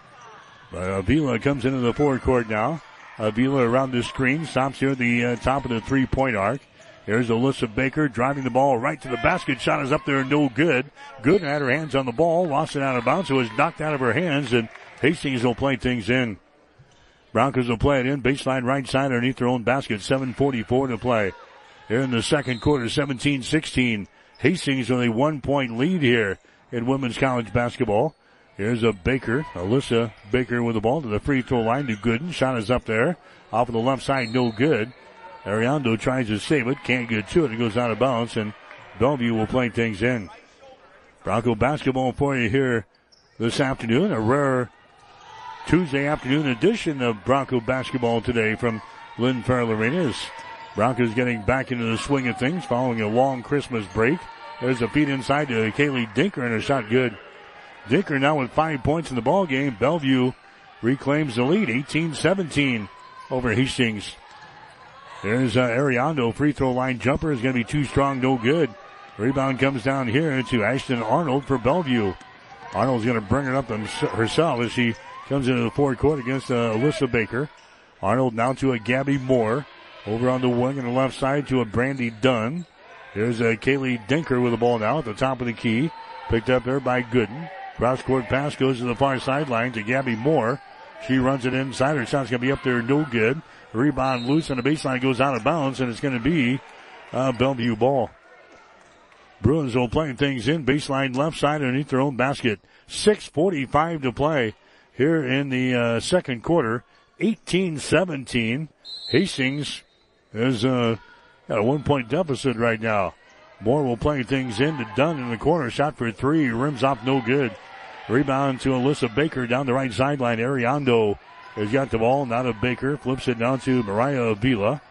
Avila comes into the forecourt now. Avila around the screen, stops here at the uh, top of the three-point arc. Here's Alyssa Baker driving the ball right to the basket. Shot is up there, no good. Good had her hands on the ball, lost it out of bounds. It was knocked out of her hands, and Hastings will play things in. Broncos will play it in baseline right side underneath their own basket. 7:44 to play. Here in the second quarter, 17-16. Hastings with a one-point lead here in women's college basketball. Here's a Baker, Alyssa Baker with the ball to the free throw line to Gooden. Shot is up there. Off of the left side, no good. Ariando tries to save it, can't get to it. It goes out of bounds, and Bellevue will play things in. Bronco basketball for you here this afternoon. A rare Tuesday afternoon edition of Bronco basketball today from Lynn Farrell Arena. Broncos getting back into the swing of things following a long Christmas break. There's a feed inside to Kaylee Dinker and a shot good. Dinker now with five points in the ball game. Bellevue reclaims the lead, 18-17 over Hastings. There's uh, Ariando free throw line jumper is going to be too strong, no good. Rebound comes down here to Ashton Arnold for Bellevue. Arnold's going to bring it up herself as she comes into the forecourt against uh, Alyssa Baker. Arnold now to a Gabby Moore. Over on the wing on the left side to a Brandy Dunn. There's a Kaylee Dinker with the ball now at the top of the key. Picked up there by Gooden. Cross court pass goes to the far sideline to Gabby Moore. She runs it inside. Her shot's going to be up there, no good. Rebound loose and the baseline goes out of bounds, and it's going to be uh, Bellevue ball. Bruins will play things in baseline left side underneath their own basket. 6:45 to play here in the uh, second quarter. 18-17. Hastings is uh, a one-point deficit right now. Moore will play things in to Dunn in the corner. Shot for three. Rims off no good. Rebound to Alyssa Baker down the right sideline. Ariando has got the ball. Now to Baker. Flips it down to Mariah Avila.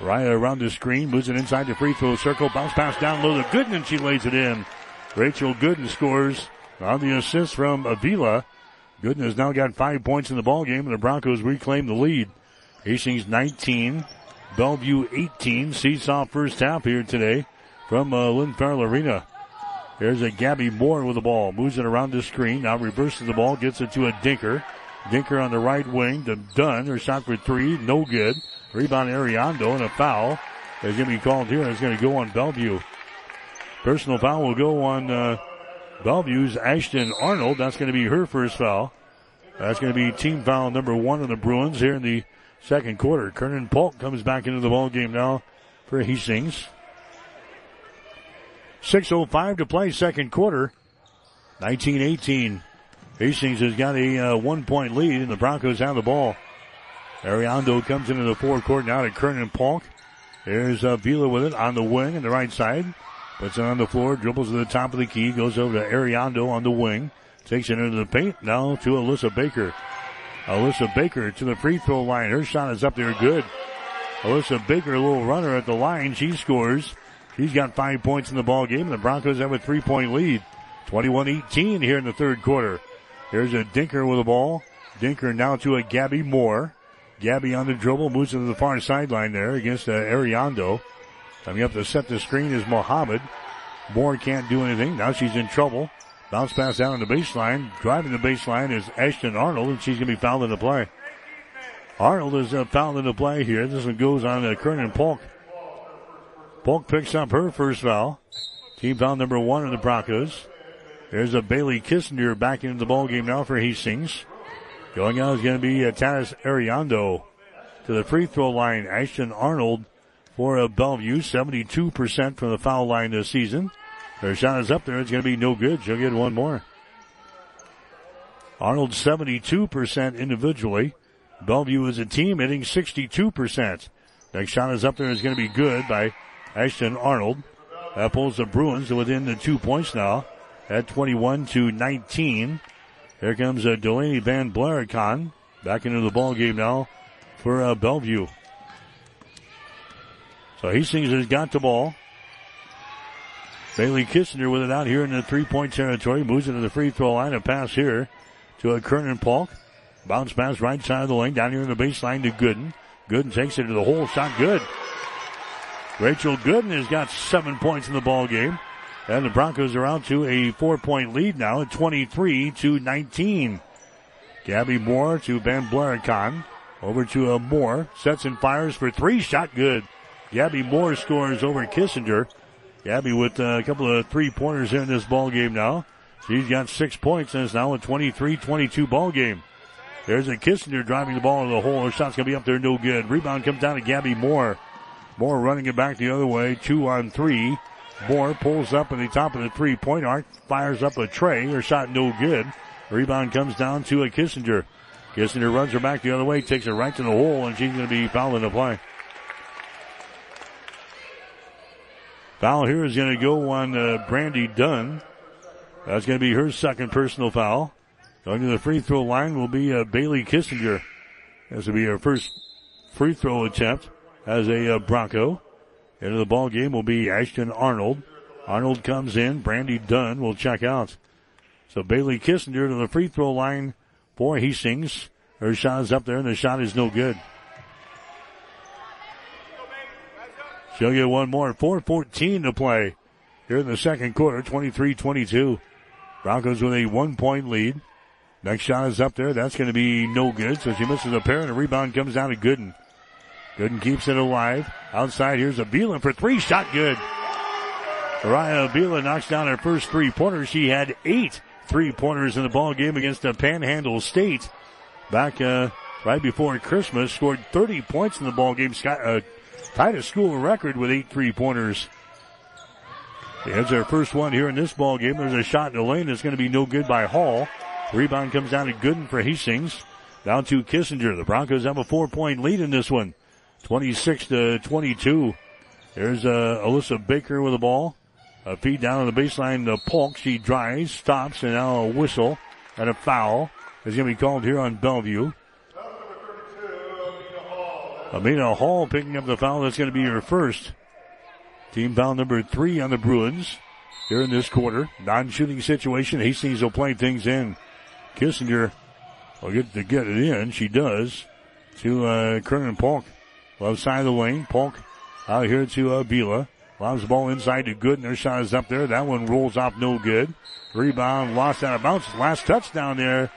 Mariah around the screen. Moves it inside the free throw circle. Bounce pass down low to Gooden and she lays it in. Rachel Gooden scores on the assist from Avila. Gooden has now got five points in the ball game and the Broncos reclaim the lead. Hastings 19. Bellevue 18. Seesaw first half here today from uh, Lynn Farrell Arena. There's a Gabby Moore with the ball. Moves it around the screen. Now reverses the ball. Gets it to a Dinker. Dinker on the right wing to Dunn. Her shot for three. No good. Rebound Ariando and a foul is going to be called here. And it's going to go on Bellevue. Personal foul will go on uh, Bellevue's Ashton Arnold. That's going to be her first foul. That's going to be team foul number one of the Bruins here in the second quarter. Kernan Polk comes back into the ball game now for Hastings. 6.05 to play second quarter. 1918. Hastings has got a uh, one point lead and the Broncos have the ball. Ariando comes into the forecourt now to Kernan Polk. There's uh, Vila with it on the wing on the right side. Puts it on the floor, dribbles to the top of the key, goes over to Ariando on the wing. Takes it into the paint. Now to Alyssa Baker. Alyssa Baker to the free throw line. Her shot is up there good. Alyssa Baker, a little runner at the line. She scores. She's got five points in the ball game. The Broncos have a three point lead. 21-18 here in the third quarter. Here's a Dinker with the ball. Dinker now to a Gabby Moore. Gabby on the dribble moves to the far sideline there against uh, Ariando. Coming up to set the screen is Muhammad. Moore can't do anything. Now she's in trouble. Bounce pass down on the baseline. Driving the baseline is Ashton Arnold, and she's going to be fouled in the play. Arnold is uh, fouled in the play here. This one goes on to Kernan Polk. Polk picks up her first foul. Team foul number one of the Broncos. There's a Bailey Kissinger back into the ball game now for Hastings. Going out is going to be uh, Ariando to the free throw line. Ashton Arnold for a Bellevue, 72% from the foul line this season. Their shot is up there. It's going to be no good. She'll get one more. Arnold 72% individually. Bellevue as a team hitting 62%. Next shot is up there. It's going to be good by Ashton Arnold. That pulls the Bruins within the two points now at 21 to 19. Here comes uh, Delaney Van Blaricon back into the ball game now for uh, Bellevue. So Hastings has got the ball. Bailey Kissinger with it out here in the three-point territory. Moves into the free throw line. A pass here to a Kernan Polk. Bounce pass right side of the lane. Down here in the baseline to Gooden. Gooden takes it to the hole. Shot good. Rachel Gooden has got seven points in the ball game. And the Broncos are out to a four point lead now at 23 to 19. Gabby Moore to Van Blaricon. Over to uh, Moore. Sets and fires for three. Shot good. Gabby Moore scores over Kissinger. Gabby with a couple of three pointers here in this ball game now. She's got six points and it's now a 23-22 ball game. There's a Kissinger driving the ball into the hole. Her shot's gonna be up there, no good. Rebound comes down to Gabby Moore. Moore running it back the other way, two on three. Moore pulls up at the top of the three point arc, fires up a tray. Her shot no good. Rebound comes down to a Kissinger. Kissinger runs her back the other way, takes it right to the hole, and she's going to be fouled in the play. Foul here is going to go on uh, Brandy Dunn. That's going to be her second personal foul. Going to the free throw line will be uh, Bailey Kissinger. This will be her first free throw attempt as a uh, Bronco. Into the ball game will be Ashton Arnold. Arnold comes in. Brandy Dunn will check out. So Bailey Kissinger to the free throw line for Hastings. Her shot is up there and the shot is no good. She'll get one more. 4.14 to play here in the second quarter. 23-22. Broncos with a one point lead. Next shot is up there. That's going to be no good. So she misses a pair and a rebound comes down to Gooden. Gooden keeps it alive. Outside, here's Avila for three. Shot good. Mariah Avila knocks down her first three pointers. She had eight three pointers in the ball game against the Panhandle State back uh, right before Christmas. Scored 30 points in the ball game. Scott, uh, tied a school record with eight three pointers. There's their first one here in this ball game. There's a shot in the lane that's going to be no good by Hall. Rebound comes down to Gooden for Hastings. Down to Kissinger. The Broncos have a four point lead in this one. 26 to 22. There's uh, Alyssa Baker with the ball. A feed down on the baseline The Polk. She drives, stops, and now a whistle and a foul is going to be called here on Bellevue. Amina Hall picking up the foul. That's going to be her first. Team foul number three on the Bruins here in this quarter. Non-shooting situation. Hastings will play things in. Kissinger will get to get it in. She does to uh, Kernan Polk. Left side of the lane. Polk out here to uh, Vila. Lobs the ball inside to Gooden. Their shot is up there. That one rolls off no good. Rebound lost out of bounds. Last touchdown there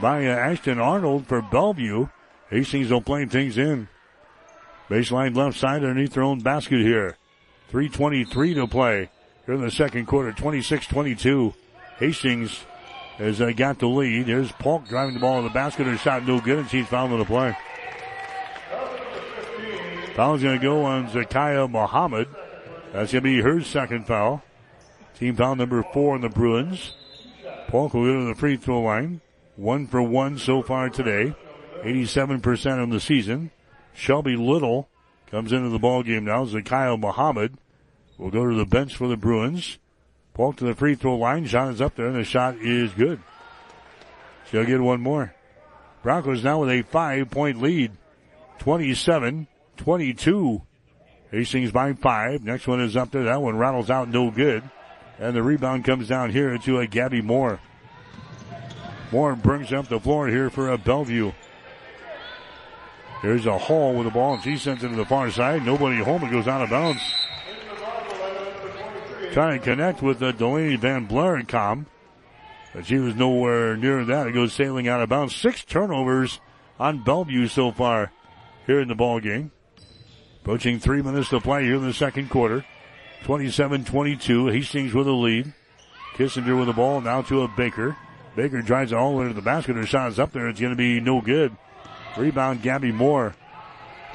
by uh, Ashton Arnold for Bellevue. Hastings will play things in. Baseline left side underneath their own basket here. 3.23 to play here in the second quarter. 26-22. Hastings has uh, got the lead. There's Polk driving the ball in the basket. Her shot no good and she's fouled in the play. Foul's going to go on Zakiya Muhammad. That's going to be her second foul. Team foul number four on the Bruins. Polk will go to the free throw line. One for one so far today. 87% on the season. Shelby Little comes into the ball game now. Zakiya Muhammad will go to the bench for the Bruins. Polk to the free throw line. Shot is up there and the shot is good. She'll get one more. Broncos now with a five point lead. 27 22. Hastings by five. Next one is up there. That one rattles out no good. And the rebound comes down here to a Gabby Moore. Moore brings up the floor here for a Bellevue. There's a Hall with the ball and she sends it to the far side. Nobody home. It goes out of bounds. Trying to connect with the Delaney Van Blaricon. But she was nowhere near that. It goes sailing out of bounds. Six turnovers on Bellevue so far here in the ball game. Approaching three minutes to play here in the second quarter. 27-22. Hastings with a lead. Kissinger with the ball now to a Baker. Baker drives it all into the basket. Her shot is up there. It's going to be no good. Rebound Gabby Moore.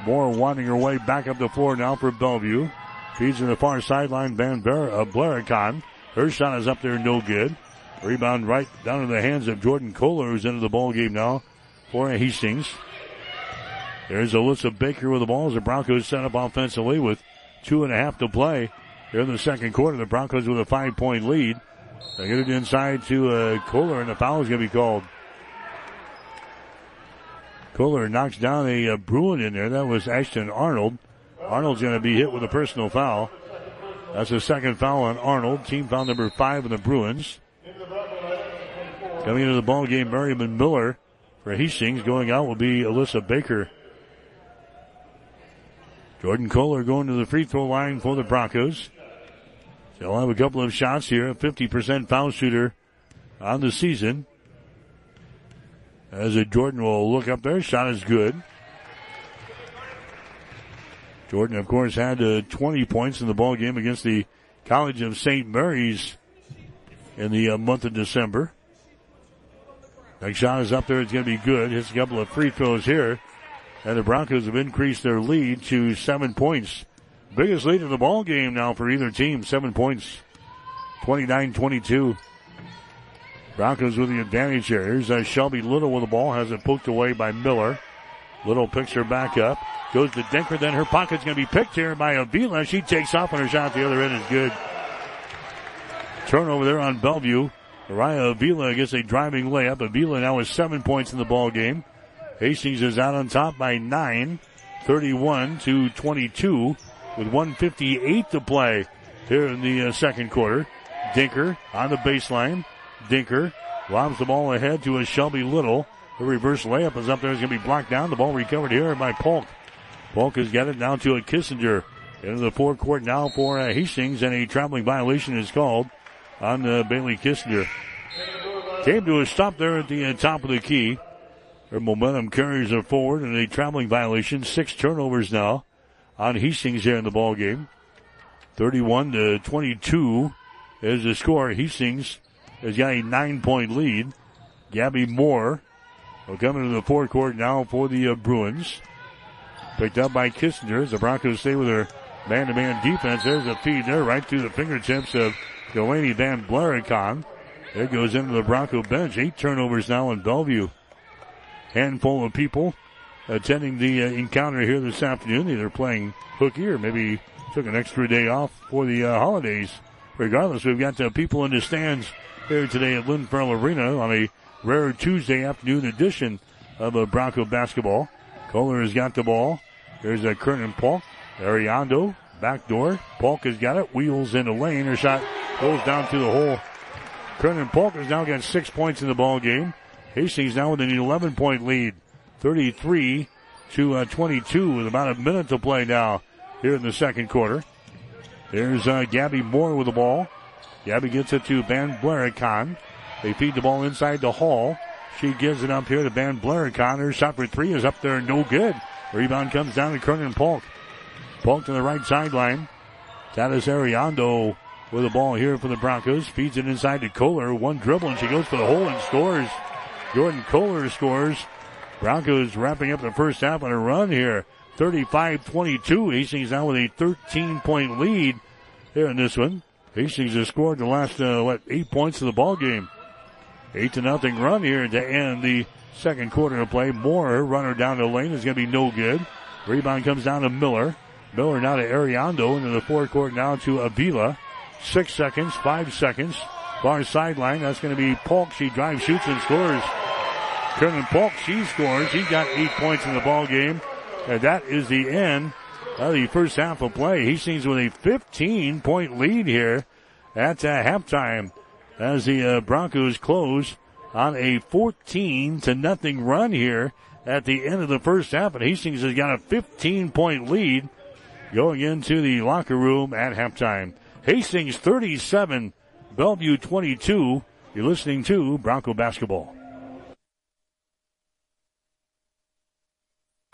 Moore winding her way back up the floor now for Bellevue. Feeds to the far sideline. Van Ber- uh, Blaricon. Her shot is up there. No good. Rebound right down in the hands of Jordan Kohler who's into the ball game now for Hastings. There's Alyssa Baker with the ball as the Broncos set up offensively with two and a half to play. Here in the second quarter, the Broncos with a five point lead. They get it inside to uh, Kohler and the foul is going to be called. Kohler knocks down a, a Bruin in there. That was Ashton Arnold. Arnold's going to be hit with a personal foul. That's the second foul on Arnold. Team foul number five in the Bruins. Coming into the ball game, Miriam Miller for Hastings. Going out will be Alyssa Baker. Jordan Kohler going to the free throw line for the Broncos. They'll have a couple of shots here. A 50% foul shooter on the season. As a Jordan will look up there, shot is good. Jordan, of course, had uh, 20 points in the ball game against the College of St. Mary's in the uh, month of December. Next shot is up there. It's going to be good. Hits a couple of free throws here. And the Broncos have increased their lead to seven points. Biggest lead in the ball game now for either team. Seven points. 29-22. Broncos with the advantage here. Here's uh, Shelby Little with the ball. Has it poked away by Miller. Little picks her back up. Goes to Dinker. Then her pocket's going to be picked here by Avila. She takes off and her shot the other end is good. Turnover there on Bellevue. Mariah Avila gets a driving layup. Avila now has seven points in the ball game. Hastings is out on top by nine, 31 to 22 with 158 to play here in the uh, second quarter. Dinker on the baseline. Dinker lobs the ball ahead to a Shelby Little. The reverse layup is up there. It's going to be blocked down. The ball recovered here by Polk. Polk has got it down to a Kissinger. Into the forecourt now for uh, Hastings, and a traveling violation is called on uh, Bailey Kissinger. Came to a stop there at the uh, top of the key. Her momentum carries them forward, and a traveling violation. Six turnovers now on Hastings here in the ball game. 31 to 22 is the score. Hastings has got a nine point lead. Gabby Moore will come into the forecourt now for the uh, Bruins. Picked up by Kissinger the Broncos stay with their man to man defense. There's a feed there right through the fingertips of Delaney Van Blaricon. It goes into the Bronco bench. Eight turnovers now in Bellevue. Handful of people attending the uh, encounter here this afternoon, either playing hooky or maybe took an extra day off for the uh, holidays. Regardless, we've got uh, people in the stands here today at Lynn Arena on a rare Tuesday afternoon edition of a Bronco basketball. Kohler has got the ball. There's a Kernan Polk. Ariando, back door. Polk has got it. Wheels in the lane. Her shot goes down to the hole. Kernan Polk has now got six points in the ball game. Hastings now with an 11 point lead. 33 to uh, 22 with about a minute to play now here in the second quarter. There's uh, Gabby Moore with the ball. Gabby gets it to Van Blaricon. They feed the ball inside the hall. She gives it up here to Van Blaricon. Her shot for three is up there, no good. Rebound comes down to Kernan Polk. Polk to the right sideline. Tatis Ariando with the ball here for the Broncos. Feeds it inside to Kohler. One dribble and she goes for the hole and scores. Jordan Kohler scores. Broncos wrapping up the first half on a run here. 35-22. Hastings now with a 13 point lead here in this one. Hastings has scored the last, uh, what, eight points of the ball game. Eight to nothing run here to end the second quarter of play. Moore, runner down the lane is going to be no good. Rebound comes down to Miller. Miller now to Ariando into the forecourt now to Avila. Six seconds, five seconds. Far sideline, that's going to be Polk. She drives, shoots, and scores. Kernan Polk, she scores. He got eight points in the ball game. And that is the end of the first half of play. He seems with a 15 point lead here at uh, halftime as the uh, Broncos close on a 14 to nothing run here at the end of the first half. And Hastings has got a 15 point lead going into the locker room at halftime. Hastings 37, Bellevue 22. You're listening to Bronco Basketball.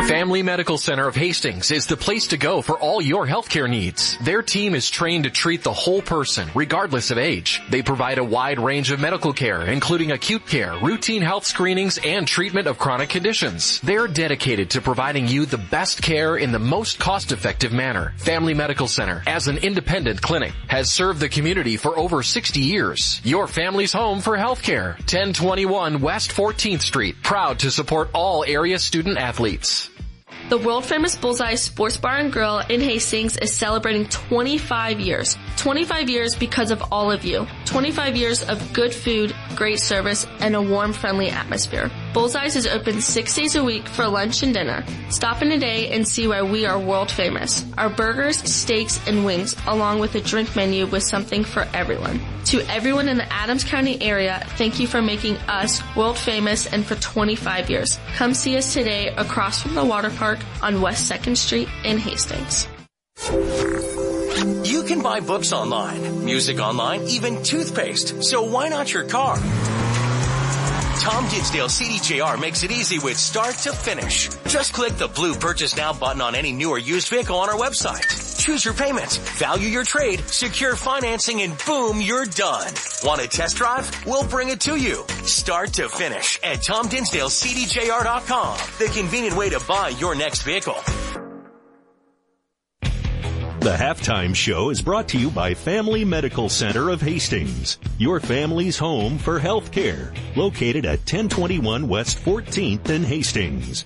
Family Medical Center of Hastings is the place to go for all your healthcare needs. Their team is trained to treat the whole person, regardless of age. They provide a wide range of medical care, including acute care, routine health screenings, and treatment of chronic conditions. They're dedicated to providing you the best care in the most cost-effective manner. Family Medical Center, as an independent clinic, has served the community for over 60 years. Your family's home for healthcare. 1021 West 14th Street. Proud to support all area student athletes. The world famous Bullseye Sports Bar and Grill in Hastings is celebrating 25 years. 25 years because of all of you. 25 years of good food, great service, and a warm, friendly atmosphere. Bullseyes is open six days a week for lunch and dinner. Stop in today and see why we are world famous. Our burgers, steaks, and wings, along with a drink menu with something for everyone. To everyone in the Adams County area, thank you for making us world famous and for 25 years. Come see us today across from the water park on West 2nd Street in Hastings. You can buy books online, music online, even toothpaste. So why not your car? Tom Dinsdale CDJR makes it easy with start to finish. Just click the blue purchase now button on any new or used vehicle on our website. Choose your payments, value your trade, secure financing, and boom, you're done. Want a test drive? We'll bring it to you. Start to finish at TomDinsdaleCDJR.com. The convenient way to buy your next vehicle. The halftime show is brought to you by Family Medical Center of Hastings, your family's home for health care, located at 1021 West 14th in Hastings.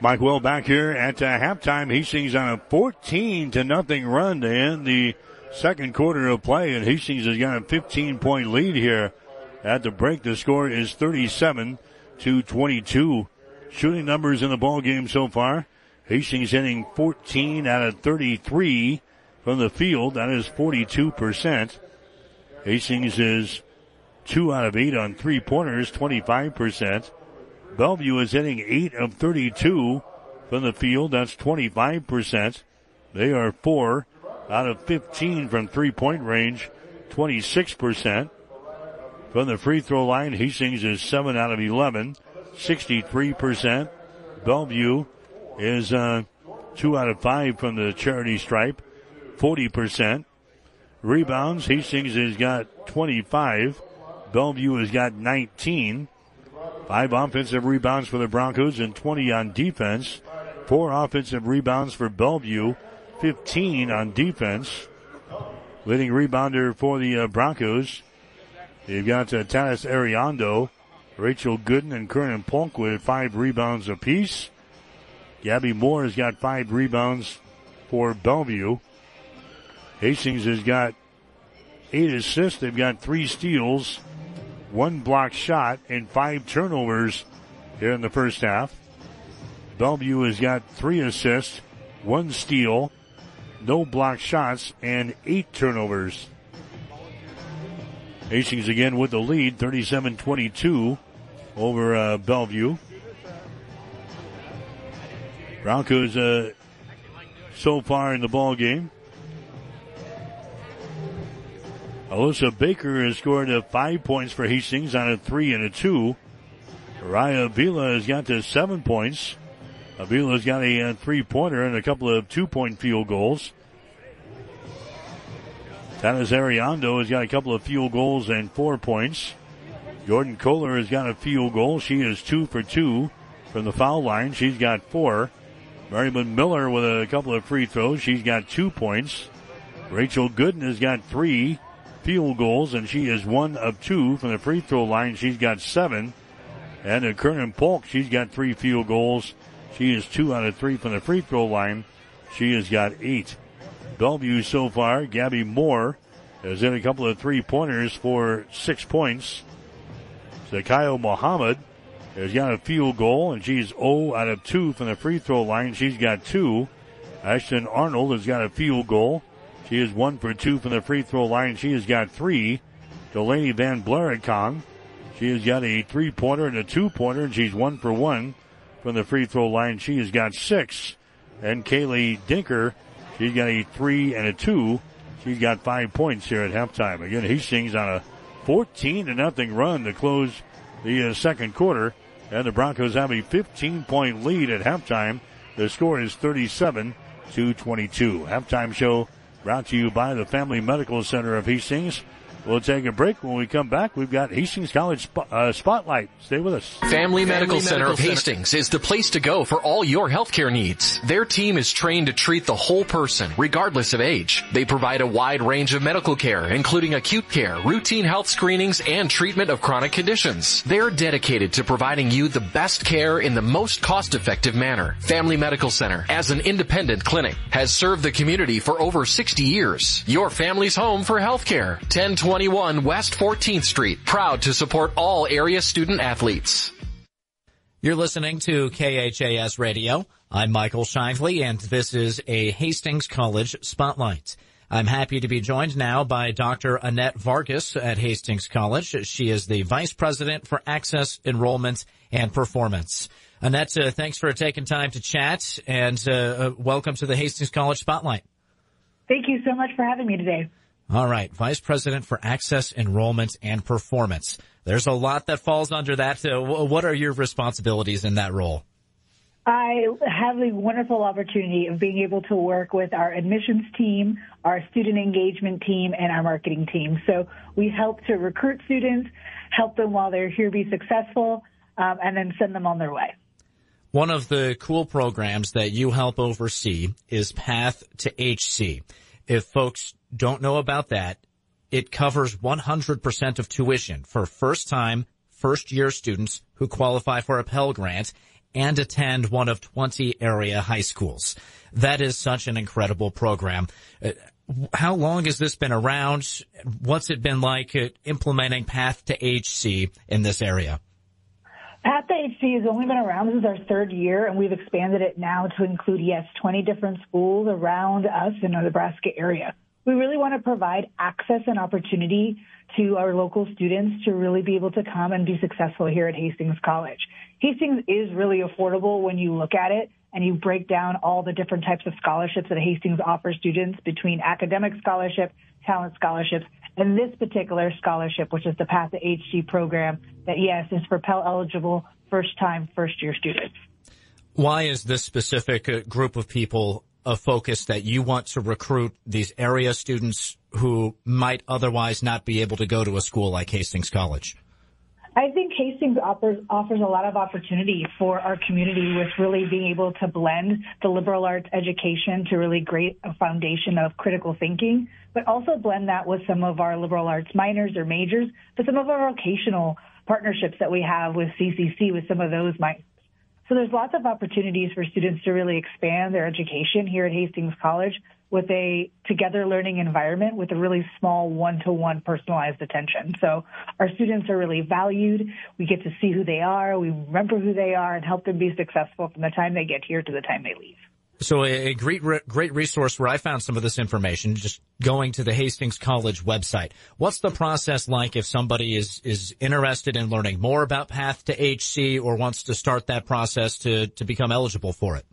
Mike Will back here at uh, halftime. Hastings on a 14 to nothing run to end the second quarter of play, and Hastings has got a 15 point lead here at the break. The score is 37 to 22. Shooting numbers in the ball game so far. Hastings hitting 14 out of 33 from the field. That is 42%. Hastings is 2 out of 8 on three pointers, 25%. Bellevue is hitting 8 of 32 from the field. That's 25%. They are 4 out of 15 from three point range, 26%. From the free throw line, Hastings is 7 out of 11, 63%. Bellevue is uh, two out of five from the charity stripe, 40%. Rebounds, Hastings has got 25. Bellevue has got 19. Five offensive rebounds for the Broncos and 20 on defense. Four offensive rebounds for Bellevue, 15 on defense. Leading rebounder for the uh, Broncos. You've got uh, Tanis Rachel Gooden, and Kernan Polk with five rebounds apiece. Gabby Moore has got five rebounds for Bellevue. Hastings has got eight assists. They've got three steals, one block shot, and five turnovers here in the first half. Bellevue has got three assists, one steal, no block shots, and eight turnovers. Hastings again with the lead, 37-22 over uh, Bellevue. Broncos uh, so far in the ball game. Alyssa Baker has scored uh, five points for Hastings on a three and a two. Raya Avila has got to seven points. Avila's got a, a uh, three pointer and a couple of two point field goals. Tanis Ariando has got a couple of field goals and four points. Jordan Kohler has got a field goal. She is two for two from the foul line. She's got four. Miriam Miller with a couple of free throws. She's got two points. Rachel Gooden has got three field goals, and she is one of two from the free throw line. She's got seven. And uh, Kernan Polk, she's got three field goals. She is two out of three from the free throw line. She has got eight. Bellevue so far, Gabby Moore has hit a couple of three pointers for six points. Zakiya Muhammad has got a field goal, and she's 0 out of 2 from the free throw line. She's got two. Ashton Arnold has got a field goal. She is 1 for 2 from the free throw line. She has got three. Delaney Van Blaricon, she has got a three pointer and a two pointer, and she's 1 for 1 from the free throw line. She has got six. And Kaylee Dinker, she's got a three and a two. She's got five points here at halftime. Again, Hastings on a 14 to nothing run to close the uh, second quarter. And the Broncos have a 15 point lead at halftime. The score is 37 to 22. Halftime show brought to you by the Family Medical Center of Hastings. We'll take a break. When we come back, we've got Hastings College Sp- uh, Spotlight. Stay with us. Family, Family Medical, Medical Center of Hastings is the place to go for all your healthcare needs. Their team is trained to treat the whole person, regardless of age. They provide a wide range of medical care, including acute care, routine health screenings, and treatment of chronic conditions. They're dedicated to providing you the best care in the most cost-effective manner. Family Medical Center, as an independent clinic, has served the community for over 60 years. Your family's home for healthcare. 1020 21 West 14th Street. Proud to support all area student athletes. You're listening to KHAS Radio. I'm Michael Shively and this is a Hastings College Spotlight. I'm happy to be joined now by Dr. Annette Vargas at Hastings College. She is the Vice President for Access, Enrollment, and Performance. Annette, uh, thanks for taking time to chat and uh, uh, welcome to the Hastings College Spotlight. Thank you so much for having me today. All right. Vice President for Access, Enrollment, and Performance. There's a lot that falls under that. Uh, what are your responsibilities in that role? I have the wonderful opportunity of being able to work with our admissions team, our student engagement team, and our marketing team. So we help to recruit students, help them while they're here be successful, um, and then send them on their way. One of the cool programs that you help oversee is Path to HC. If folks don't know about that, it covers 100% of tuition for first time, first year students who qualify for a Pell Grant and attend one of 20 area high schools. That is such an incredible program. Uh, how long has this been around? What's it been like implementing Path to HC in this area? Path to HC has only been around. This is our third year, and we've expanded it now to include, yes, 20 different schools around us in the Nebraska area. We really want to provide access and opportunity to our local students to really be able to come and be successful here at Hastings College. Hastings is really affordable when you look at it and you break down all the different types of scholarships that Hastings offers students between academic scholarship, talent scholarships, and this particular scholarship, which is the Path to HC program that, yes, is for Pell eligible first time, first year students. Why is this specific uh, group of people a focus that you want to recruit these area students who might otherwise not be able to go to a school like Hastings College? I think Hastings offers offers a lot of opportunity for our community with really being able to blend the liberal arts education to really great a foundation of critical thinking, but also blend that with some of our liberal arts minors or majors, but some of our vocational partnerships that we have with CCC with some of those minors. So there's lots of opportunities for students to really expand their education here at Hastings College with a together learning environment with a really small one-to-one personalized attention. So our students are really valued. We get to see who they are. We remember who they are and help them be successful from the time they get here to the time they leave. So a great, great resource where I found some of this information, just going to the Hastings College website. What's the process like if somebody is, is interested in learning more about Path to HC or wants to start that process to, to become eligible for it?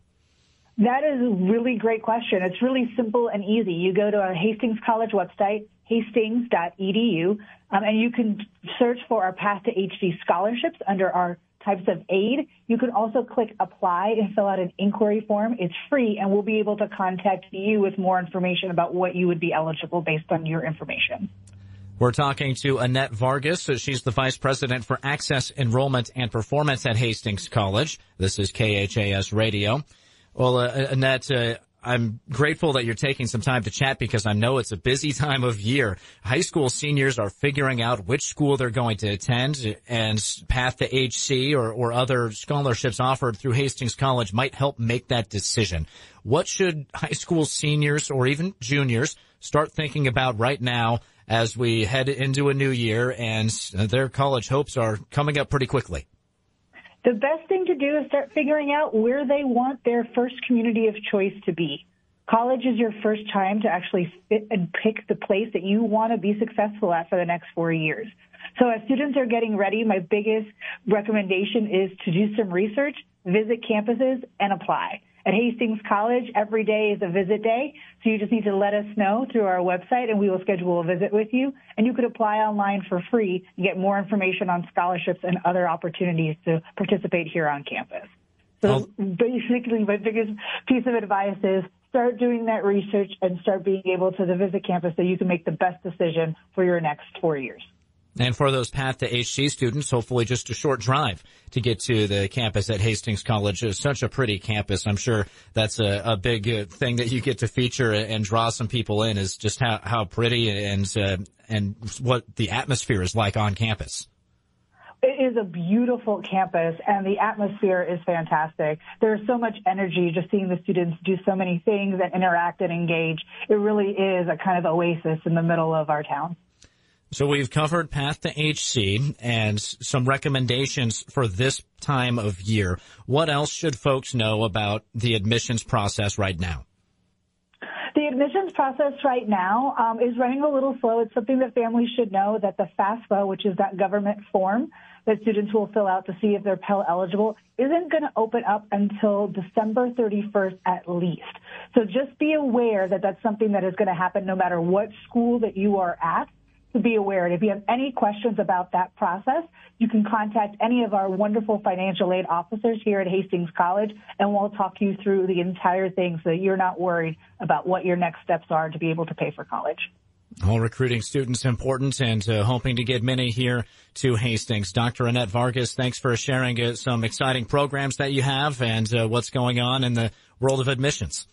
That is a really great question. It's really simple and easy. You go to our Hastings College website, hastings.edu, um, and you can search for our Path to HC scholarships under our types of aid. You can also click apply and fill out an inquiry form. It's free and we'll be able to contact you with more information about what you would be eligible based on your information. We're talking to Annette Vargas. She's the Vice President for Access, Enrollment, and Performance at Hastings College. This is KHAS Radio. Well, uh, Annette, uh, I'm grateful that you're taking some time to chat because I know it's a busy time of year. High school seniors are figuring out which school they're going to attend and Path to HC or, or other scholarships offered through Hastings College might help make that decision. What should high school seniors or even juniors start thinking about right now as we head into a new year and their college hopes are coming up pretty quickly? The best thing to do is start figuring out where they want their first community of choice to be. College is your first time to actually fit and pick the place that you want to be successful at for the next four years. So as students are getting ready, my biggest recommendation is to do some research, visit campuses, and apply. At Hastings College, every day is a visit day, so you just need to let us know through our website and we will schedule a visit with you. And you could apply online for free and get more information on scholarships and other opportunities to participate here on campus. So basically, my biggest piece of advice is start doing that research and start being able to visit campus so you can make the best decision for your next four years. And for those Path to HC students, hopefully just a short drive to get to the campus at Hastings College. It's such a pretty campus. I'm sure that's a, a big uh, thing that you get to feature and draw some people in is just how, how pretty and, uh, and what the atmosphere is like on campus. It is a beautiful campus and the atmosphere is fantastic. There's so much energy just seeing the students do so many things and interact and engage. It really is a kind of oasis in the middle of our town. So we've covered Path to HC and some recommendations for this time of year. What else should folks know about the admissions process right now? The admissions process right now um, is running a little slow. It's something that families should know that the FAFSA, which is that government form that students will fill out to see if they're Pell eligible isn't going to open up until December 31st at least. So just be aware that that's something that is going to happen no matter what school that you are at to be aware. And if you have any questions about that process, you can contact any of our wonderful financial aid officers here at Hastings College, and we'll talk you through the entire thing so that you're not worried about what your next steps are to be able to pay for college. All recruiting students important and uh, hoping to get many here to Hastings. Dr. Annette Vargas, thanks for sharing uh, some exciting programs that you have and uh, what's going on in the world of admissions.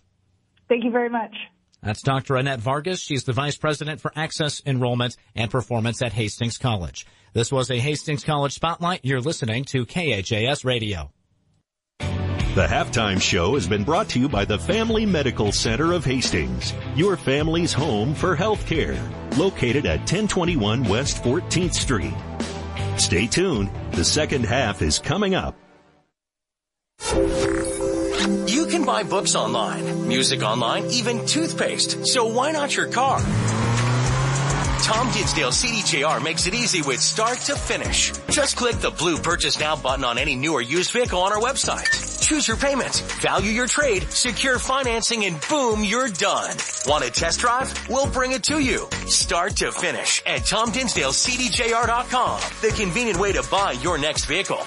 Thank you very much. That's Dr. Annette Vargas. She's the Vice President for Access, Enrollment, and Performance at Hastings College. This was a Hastings College Spotlight. You're listening to KHAS Radio. The halftime show has been brought to you by the Family Medical Center of Hastings, your family's home for health care, located at 1021 West 14th Street. Stay tuned. The second half is coming up. Buy books online, music online, even toothpaste. So why not your car? Tom Dinsdale CDJR makes it easy with start to finish. Just click the blue purchase now button on any new or used vehicle on our website. Choose your payments, value your trade, secure financing, and boom, you're done. Want a test drive? We'll bring it to you. Start to finish at TomDinsdaleCDJR.com. The convenient way to buy your next vehicle.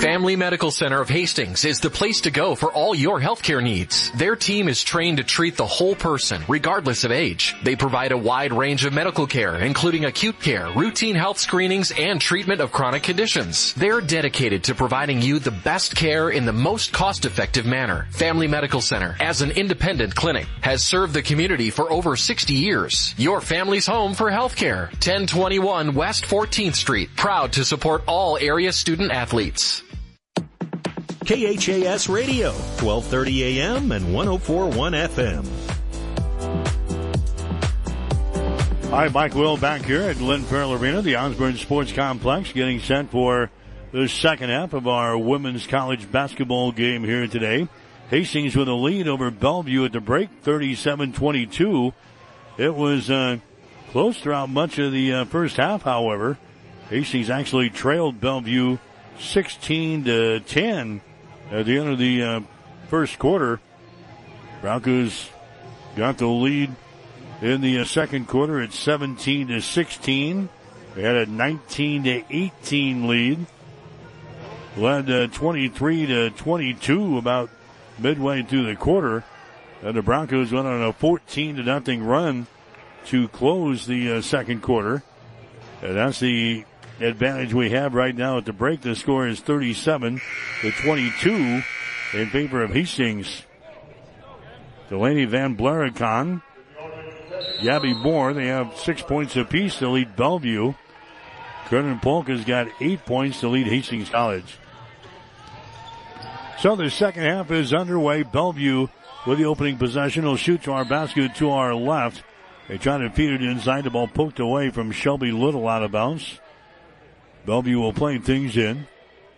Family Medical Center of Hastings is the place to go for all your healthcare needs. Their team is trained to treat the whole person, regardless of age. They provide a wide range of medical care, including acute care, routine health screenings, and treatment of chronic conditions. They're dedicated to providing you the best care in the most cost-effective manner. Family Medical Center, as an independent clinic, has served the community for over 60 years. Your family's home for healthcare. 1021 West 14th Street. Proud to support all area student athletes. KHAS Radio, 1230 AM and 1041 FM. Hi, Mike Will back here at Lynn Farrell Arena, the Osborne Sports Complex, getting set for the second half of our women's college basketball game here today. Hastings with a lead over Bellevue at the break, 37-22. It was uh, close throughout much of the uh, first half, however. Hastings actually trailed Bellevue 16 to 10 at the end of the uh, first quarter. Broncos got the lead in the uh, second quarter at 17 to 16. They had a 19 to 18 lead. Led uh, 23 to 22 about midway through the quarter. And the Broncos went on a 14 to nothing run to close the uh, second quarter. And that's the advantage we have right now at the break. The score is 37 to 22 in favor of Hastings. Delaney Van Blaricon, Gabby Moore, they have six points apiece to lead Bellevue. Kernan Polk has got eight points to lead Hastings College. So the second half is underway. Bellevue with the opening possession will shoot to our basket to our left. They try to feed it inside. The ball poked away from Shelby Little out of bounds. Bellevue will play things in.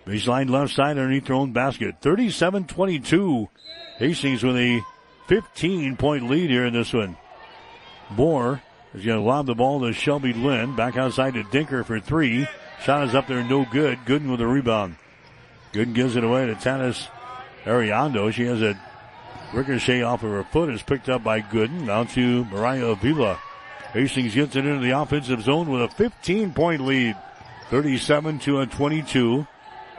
Baseline left side underneath their own basket. 37-22. Hastings with a 15 point lead here in this one. Moore is going to lob the ball to Shelby Lynn. Back outside to Dinker for three. Shot is up there, no good. Gooden with a rebound. Gooden gives it away to Tanis Ariando. She has a ricochet off of her foot. Is picked up by Gooden. Now to Mariah Avila. Hastings gets it into the offensive zone with a 15 point lead. 37 to a 22.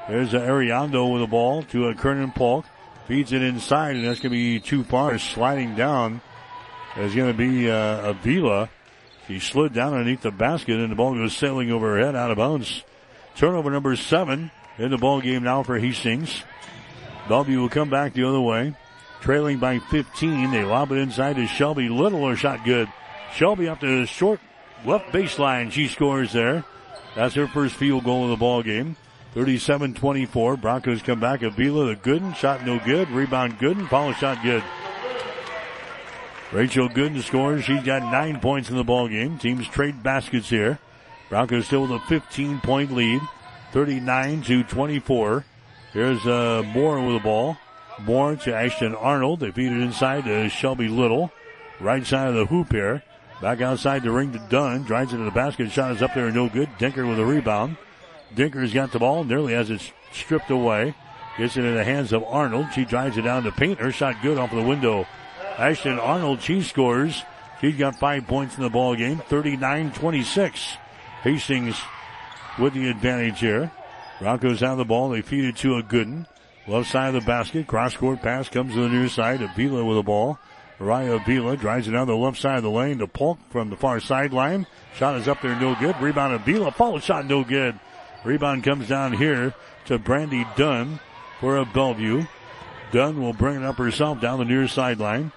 There's Ariando with the ball to a Kernan Polk. Feeds it inside and that's going to be too far. Sliding down is going to be uh, Avila. She slid down underneath the basket and the ball goes sailing over her head out of bounds. Turnover number seven in the ball game now for Hastings. Bellevue will come back the other way. Trailing by 15. They lob it inside to Shelby Little. Her shot good. Shelby up to the short left baseline. She scores there. That's her first field goal of the ball game. 37-24. Broncos come back. Avila the Gooden. Shot no good. Rebound Gooden. Follow shot good. Rachel Gooden scores. She's got nine points in the ball game. Teams trade baskets here. Broncos still with a 15 point lead. 39 to 24. Here's uh, Moore with the ball. Moore to Ashton Arnold. They feed it inside to Shelby Little. Right side of the hoop here. Back outside the ring to Dunn. Drives it to the basket. Shot is up there. No good. Dinker with a rebound. Dinker's got the ball. Nearly has it stripped away. Gets it in the hands of Arnold. She drives it down to paint. Her shot good off of the window. Ashton Arnold, she scores. She's got five points in the ball game. 39-26. Hastings with the advantage here. Broncos have the ball. They feed it to a Gooden. Left side of the basket. Cross court pass comes to the near side. Avila with the ball. Mariah Avila drives it down the left side of the lane to Polk from the far sideline. Shot is up there, no good. Rebound of Avila. Follow shot, no good. Rebound comes down here to Brandy Dunn for a Bellevue. Dunn will bring it up herself down the near sideline.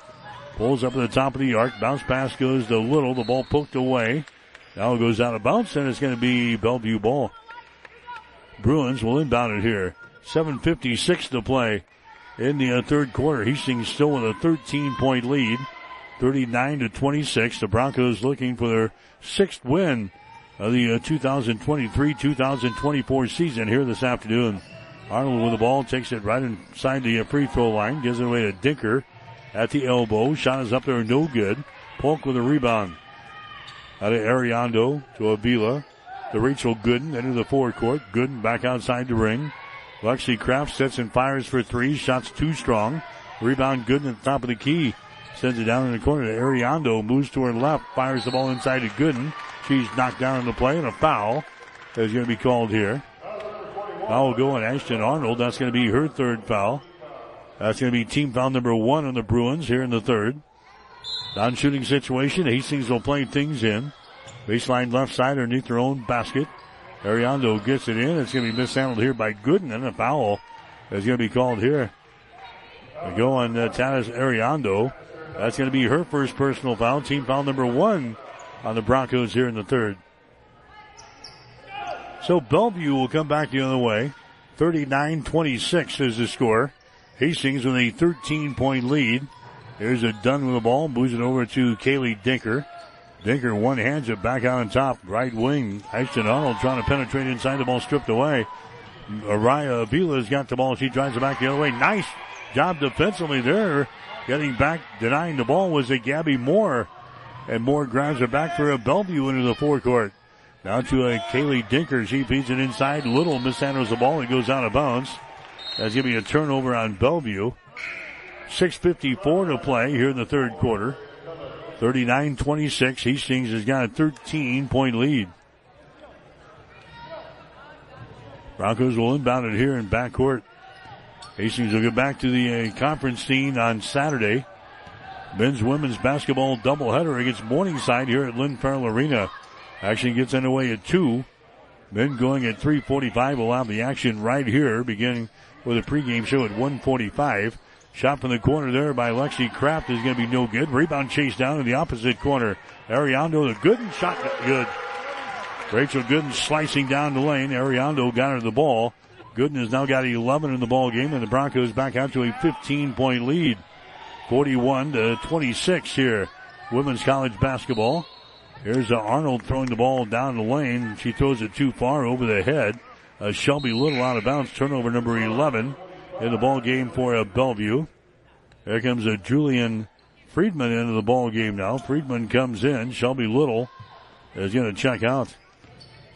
Pulls up at the top of the arc. Bounce pass goes to Little. The ball poked away. Now it goes out of bounds and it's going to be Bellevue ball. Bruins will inbound it here. 7.56 to play in the uh, third quarter. Hastings still with a 13 point lead. 39 to 26. The Broncos looking for their sixth win of the uh, 2023-2024 season here this afternoon. Arnold with the ball takes it right inside the uh, free throw line, gives it away to Dinker at the elbow. Shot is up there, no good. Polk with a rebound. Out of Ariando to Avila to Rachel Gooden into the forecourt. Gooden back outside the ring. Lexi Kraft sets and fires for three. Shots too strong. Rebound Gooden at the top of the key. Sends it down in the corner to Ariando. Moves to her left. Fires the ball inside to Gooden. She's knocked down in the play and a foul is going to be called here. Foul go on Ashton Arnold. That's going to be her third foul. That's going to be team foul number one on the Bruins here in the third. Non shooting situation. Hastings will play things in. Baseline left side underneath their own basket. Ariando gets it in. It's going to be mishandled here by Gooden and a foul is going to be called here. They go on uh, Tanis Ariando. That's going to be her first personal foul. Team foul number one on the Broncos here in the third. So Bellevue will come back the other way. 39-26 is the score. Hastings with a 13 point lead. There's a Dunn with the ball, moves it over to Kaylee Dinker. Dinker one hands it back out on top, right wing. Ashton Arnold trying to penetrate inside the ball, stripped away. Araya Avila's got the ball. She drives it back the other way. Nice job defensively there. Getting back, denying the ball was a Gabby Moore. And Moore grabs it back for a Bellevue into the forecourt. Now to a Kaylee Dinker. She feeds it inside. Little mishandles the ball. It goes out of bounds. That's going to be a turnover on Bellevue. 6.54 to play here in the third quarter. 39-26. Hastings has got a 13 point lead. Broncos will inbound it here in backcourt. Hastings will get back to the uh, conference scene on Saturday. Men's women's basketball doubleheader against Morningside here at Lynn Farrell Arena. Action gets underway at 2. Men going at 345 will have the action right here, beginning with a pregame show at 145. Shot from the corner there by Lexi Kraft is going to be no good. Rebound chase down in the opposite corner. Ariando, the Gooden shot good. Rachel Gooden slicing down the lane. Ariando got her the ball. Gooden has now got 11 in the ball game, and the Broncos back out to a 15 point lead. 41 to 26 here. Women's college basketball. Here's uh, Arnold throwing the ball down the lane. She throws it too far over the head. Uh, Shelby Little out of bounds. Turnover number 11 in the ball game for uh, Bellevue. There comes a Julian Friedman into the ball game now. Friedman comes in. Shelby Little is going to check out.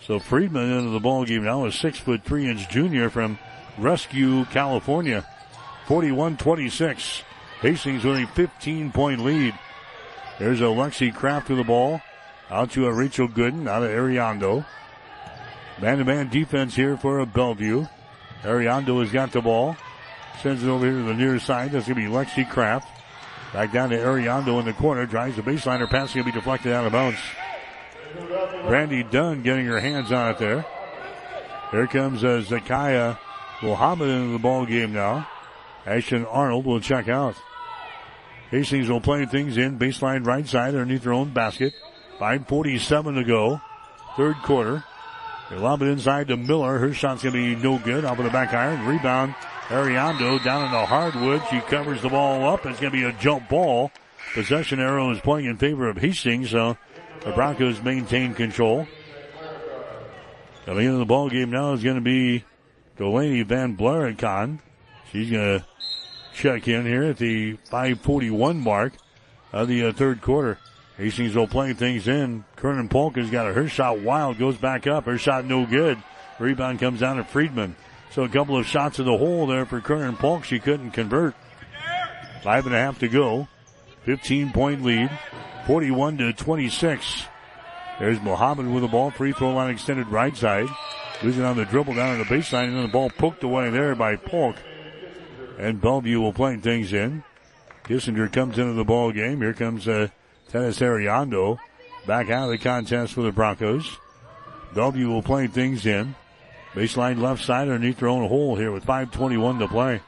So Friedman into the ball game now, a six foot three inch junior from Rescue, California. 41-26. Hastings with a 15 point lead. There's Alexi Kraft to the ball. Out to a Rachel Gooden out of Ariando. Man-to-man defense here for a Bellevue. Ariando has got the ball. Sends it over here to the near side. That's going to be Lexi Kraft. Back down to Ariando in the corner. Drives the baseline. Her pass going to be deflected out of bounds. Brandy Dunn getting her hands on it there. Here comes uh, Zakiya Muhammad into the ball game now. Ashton Arnold will check out. Hastings will play things in baseline right side underneath their own basket. 5.47 to go. Third quarter. They lob it inside to Miller. Her shot's going to be no good. Off of the back iron. Rebound. Ariando down in the hardwood. She covers the ball up. It's going to be a jump ball. Possession arrow is playing in favor of Hastings, so the Broncos maintain control. Coming into the ball game now is going to be Delaney Van Blaricon. She's going to check in here at the 541 mark of the uh, third quarter. Hastings will play things in. Kernan Polka's got a her shot wild, goes back up. Her shot no good. Rebound comes down to Friedman. So a couple of shots in the hole there for Kernan Polk. She couldn't convert. Five and a half to go. 15 point lead. 41 to 26. There's Muhammad with the ball. Free throw line extended right side. Losing on the dribble down on the baseline and then the ball poked away there by Polk. And Bellevue will play things in. Kissinger comes into the ball game. Here comes uh, Tanis Ariando back out of the contest for the Broncos. Bellevue will play things in. Baseline left side underneath their own hole here with 5.21 to play.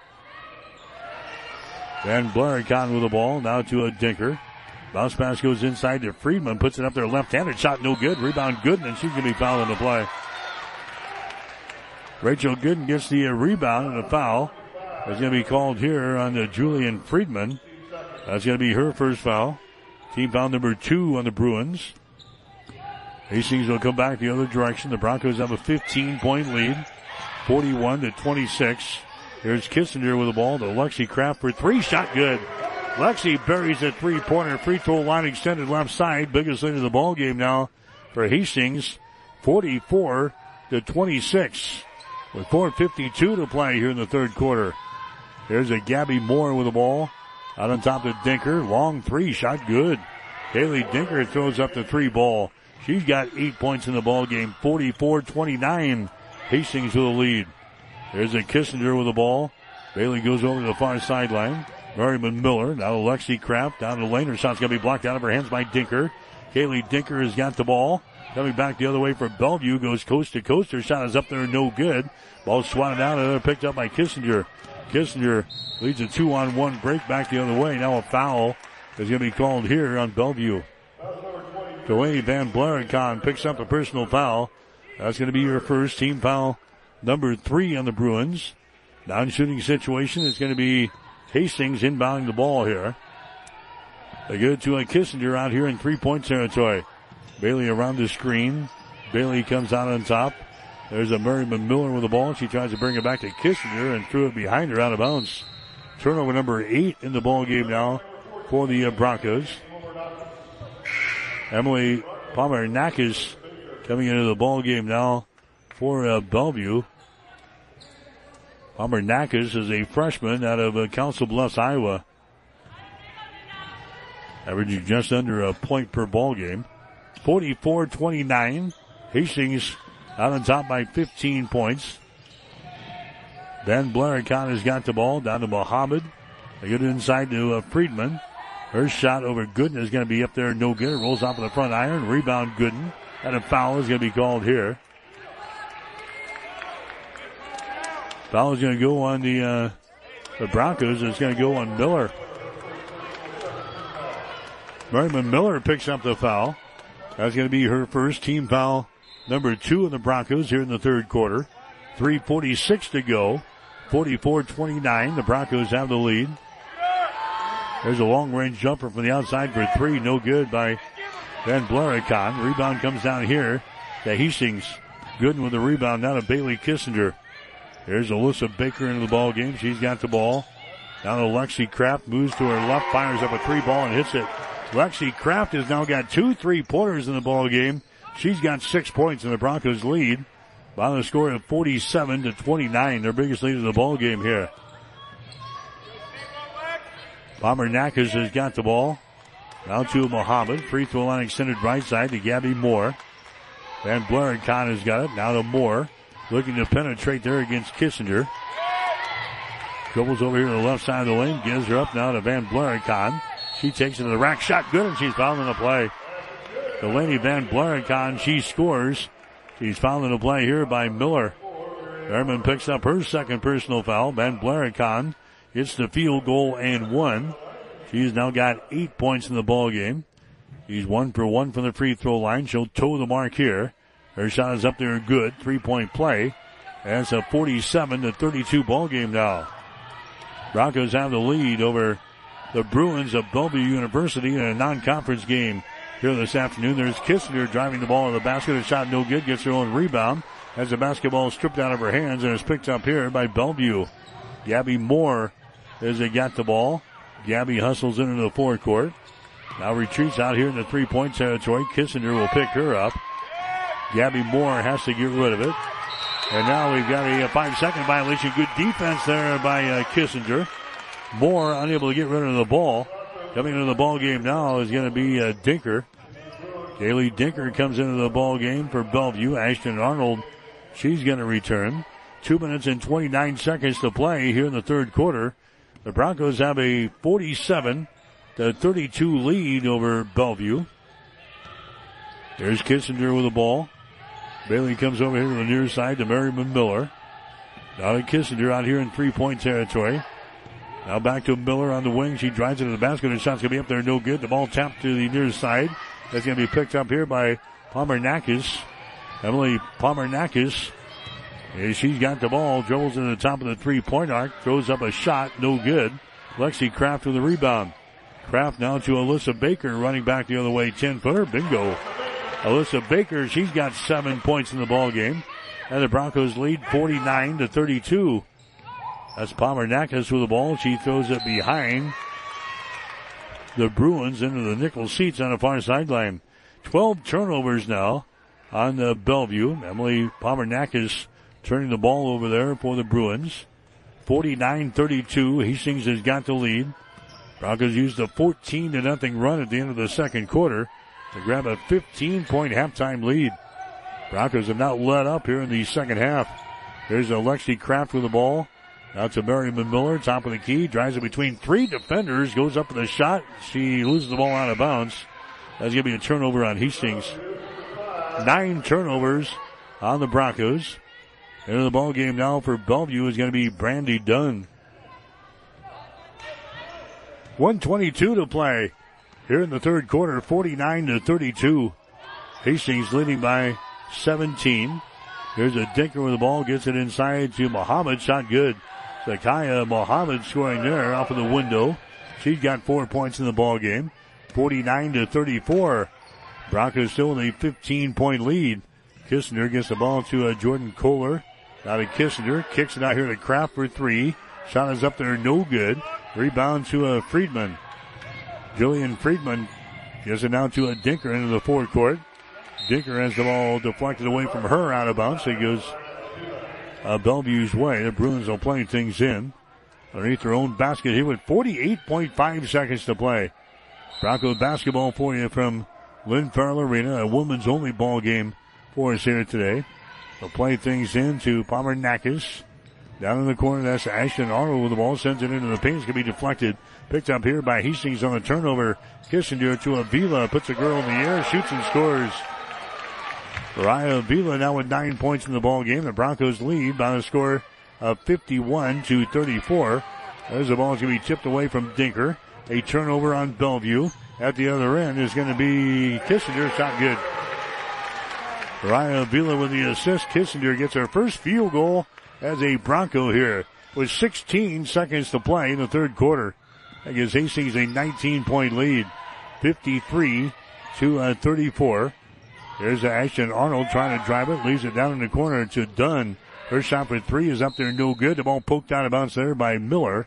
Van Blaricon with the ball. Now to a Dinker. Bounce pass goes inside to Friedman. Puts it up there left-handed. Shot no good. Rebound Gooden and she's going to be fouled in the play. Rachel Gooden gets the uh, rebound and a foul. It's going to be called here on the Julian Friedman. That's going to be her first foul. Team foul number two on the Bruins. Hastings will come back the other direction. The Broncos have a 15 point lead. 41 to 26. Here's Kissinger with the ball to Lexi Kraft for three. Shot good. Lexi buries a three pointer. Free throw line extended left side. Biggest lead of the ball game now for Hastings. 44 to 26. With 4.52 to play here in the third quarter. There's a Gabby Moore with the ball. Out on top of Dinker. Long three. Shot good. Kaylee Dinker throws up the three ball. She's got eight points in the ball game. 44-29. Hastings with the lead. There's a Kissinger with the ball. Bailey goes over to the far sideline. Merriman Miller. Now Lexi Kraft down the lane. Her shot's going to be blocked out of her hands by Dinker. Kaylee Dinker has got the ball. Coming back the other way for Bellevue. Goes coast to coast. Her shot is up there. No good. Ball swatted out and picked up by Kissinger. Kissinger leads a two on one break back the other way. Now a foul is going to be called here on Bellevue. Delaney Van Blaricon picks up a personal foul. That's going to be your first team foul number three on the Bruins. Non shooting situation is going to be Hastings inbounding the ball here. They go to a Kissinger out here in three point territory. Bailey around the screen. Bailey comes out on top. There's a Merriman Miller with the ball. She tries to bring it back to Kissinger and threw it behind her out of bounds. Turnover number eight in the ball game now for the uh, Broncos. Emily Pomernackis coming into the ball game now for uh, Bellevue. Pomernackis is a freshman out of uh, Council Bluffs, Iowa. Averaging just under a point per ball game. 44-29. Hastings out on top by 15 points. Van Blaricon has got the ball down to Muhammad. They get it inside to uh, Friedman. Her shot over Gooden is going to be up there, no good. It rolls off of the front iron. Rebound Gooden. And a foul is going to be called here. Foul is going to go on the uh, the Broncos. It's going to go on Miller. Merriman Miller picks up the foul. That's going to be her first team foul, number two in the Broncos here in the third quarter. 3.46 to go. 44-29. The Broncos have the lead. There's a long range jumper from the outside for three. No good by Van Blaricon. Rebound comes down here to Hastings. Gooden with the rebound down to Bailey Kissinger. Here's Alyssa Baker into the ball game. She's got the ball. Down to Lexi Kraft. Moves to her left. Fires up a three ball and hits it. Lexi Kraft has now got two three pointers in the ball game. She's got six points in the Broncos lead. By the score of 47 to 29. Their biggest lead in the ball game here. Pomernackis has got the ball. Now to Muhammad. Free throw line extended right side to Gabby Moore. Van Blaricon has got it. Now to Moore. Looking to penetrate there against Kissinger. Dribbles over here to the left side of the lane. Gives her up now to Van Blaricon. She takes it to the rack. Shot good and she's fouled in the play. Delaney Van Blaricon, she scores. She's fouled in the play here by Miller. Behrman picks up her second personal foul. Van Blaricon hits the field goal and one. She's now got eight points in the ball game. She's one for one from the free throw line. She'll toe the mark here. Her shot is up there good. Three point play. That's a 47 to 32 ball game now. Broncos have the lead over the Bruins of Bellevue University in a non-conference game here this afternoon. There's Kissinger driving the ball to the basket. A shot no good. Gets her own rebound as the basketball stripped out of her hands and is picked up here by Bellevue. Gabby Moore as they got the ball. Gabby hustles into the forecourt. Now retreats out here in the three-point territory. Kissinger will pick her up. Gabby Moore has to get rid of it. And now we've got a, five-second violation. Good defense there by uh, Kissinger. Moore unable to get rid of the ball. Coming into the ball game now is going to be uh, Dinker. Kaylee Dinker comes into the ball game for Bellevue. Ashton Arnold, she's going to return. Two minutes and 29 seconds to play here in the third quarter. The Broncos have a 47 to 32 lead over Bellevue. There's Kissinger with the ball. Bailey comes over here to the near side to Merriman Miller. Now to Kissinger out here in three point territory. Now back to Miller on the wing. She drives into the basket. The shot's going to be up there. No good. The ball tapped to the near side. That's going to be picked up here by Pomernackis. Emily Pomernackis. She's got the ball. Dribbles in the top of the three point arc. Throws up a shot. No good. Lexi Kraft with the rebound. Kraft now to Alyssa Baker running back the other way. 10 footer. Bingo. Alyssa Baker, she's got seven points in the ball game. And the Broncos lead 49 to 32. That's Pomernackis with the ball. She throws it behind the Bruins into the nickel seats on the far sideline. 12 turnovers now on the Bellevue. Emily Pomernackis turning the ball over there for the Bruins. 49-32. Hastings has got the lead. Broncos used a 14 to nothing run at the end of the second quarter to grab a 15 point halftime lead. Broncos have not let up here in the second half. There's Alexi Kraft with the ball. Out to Merriman Miller, top of the key, drives it between three defenders, goes up with a shot. She loses the ball out of bounds. That's going to be a turnover on Hastings. Nine turnovers on the Broncos. Into the ball game now for Bellevue is going to be Brandy Dunn. 122 to play here in the third quarter, 49 to 32. Hastings leading by 17. Here's a Dinker with the ball, gets it inside to Muhammad, shot good. Zakiya Muhammad scoring there off of the window. She's got four points in the ball game. 49 to 34. Broncos still in a 15 point lead. Kissinger gets the ball to uh, Jordan Kohler. Now to Kissinger. Kicks it out here to Kraft for three. Shot is up there, no good. Rebound to a Friedman. Julian Friedman gives it now to a Dinker into the forecourt. Dinker has the ball deflected away from her out of bounds. It goes uh, Bellevue's way. The Bruins are playing things in underneath their own basket here with 48.5 seconds to play. Bronco basketball for you from Lynn Farrell Arena, a women's only ball game for us here today. They'll play things in to Pomernackis. Down in the corner, that's Ashton Arnold with the ball, sends it into the paint. It's going to be deflected. Picked up here by Hastings on the turnover. Kissinger to Avila, puts a girl in the air, shoots and scores. Raya Avila now with nine points in the ball game. The Broncos lead by a score of 51 to 34. As the ball is going to be tipped away from Dinker. A turnover on Bellevue. At the other end is going to be Kissinger. Shot good. Raya Avila with the assist. Kissinger gets her first field goal as a Bronco here with 16 seconds to play in the third quarter. That gives Hastings a 19 point lead. 53 to uh, 34. There's Ashton Arnold trying to drive it, leaves it down in the corner to Dunn. Her shot for three is up there, no good. The ball poked out of bounds there by Miller.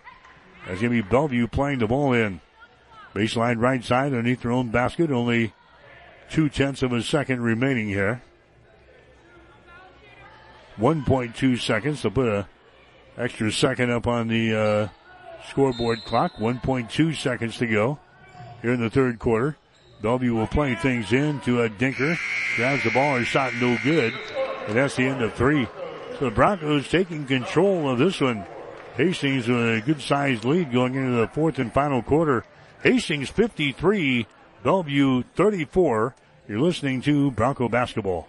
That's going to be Bellevue playing the ball in. Baseline right side underneath their own basket. Only two tenths of a second remaining here. 1.2 seconds to put a extra second up on the uh, scoreboard clock. 1.2 seconds to go. here in the third quarter. Bellevue will play things in to a Dinker. Grabs the ball, his shot no good. And that's the end of three. So the Broncos taking control of this one. Hastings with a good sized lead going into the fourth and final quarter. Hastings 53, Bellevue 34. You're listening to Bronco Basketball.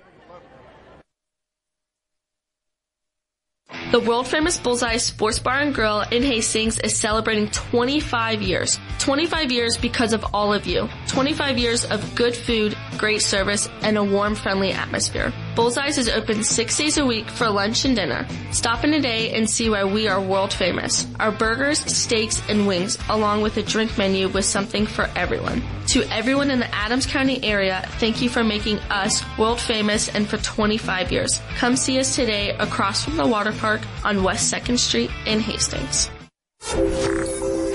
The world famous Bullseye Sports Bar and Grill in Hastings is celebrating 25 years. 25 years because of all of you. 25 years of good food, great service, and a warm, friendly atmosphere. Bullseyes is open six days a week for lunch and dinner. Stop in today and see why we are world famous. Our burgers, steaks, and wings, along with a drink menu with something for everyone. To everyone in the Adams County area, thank you for making us world famous and for 25 years. Come see us today across from the water park on West 2nd Street in Hastings.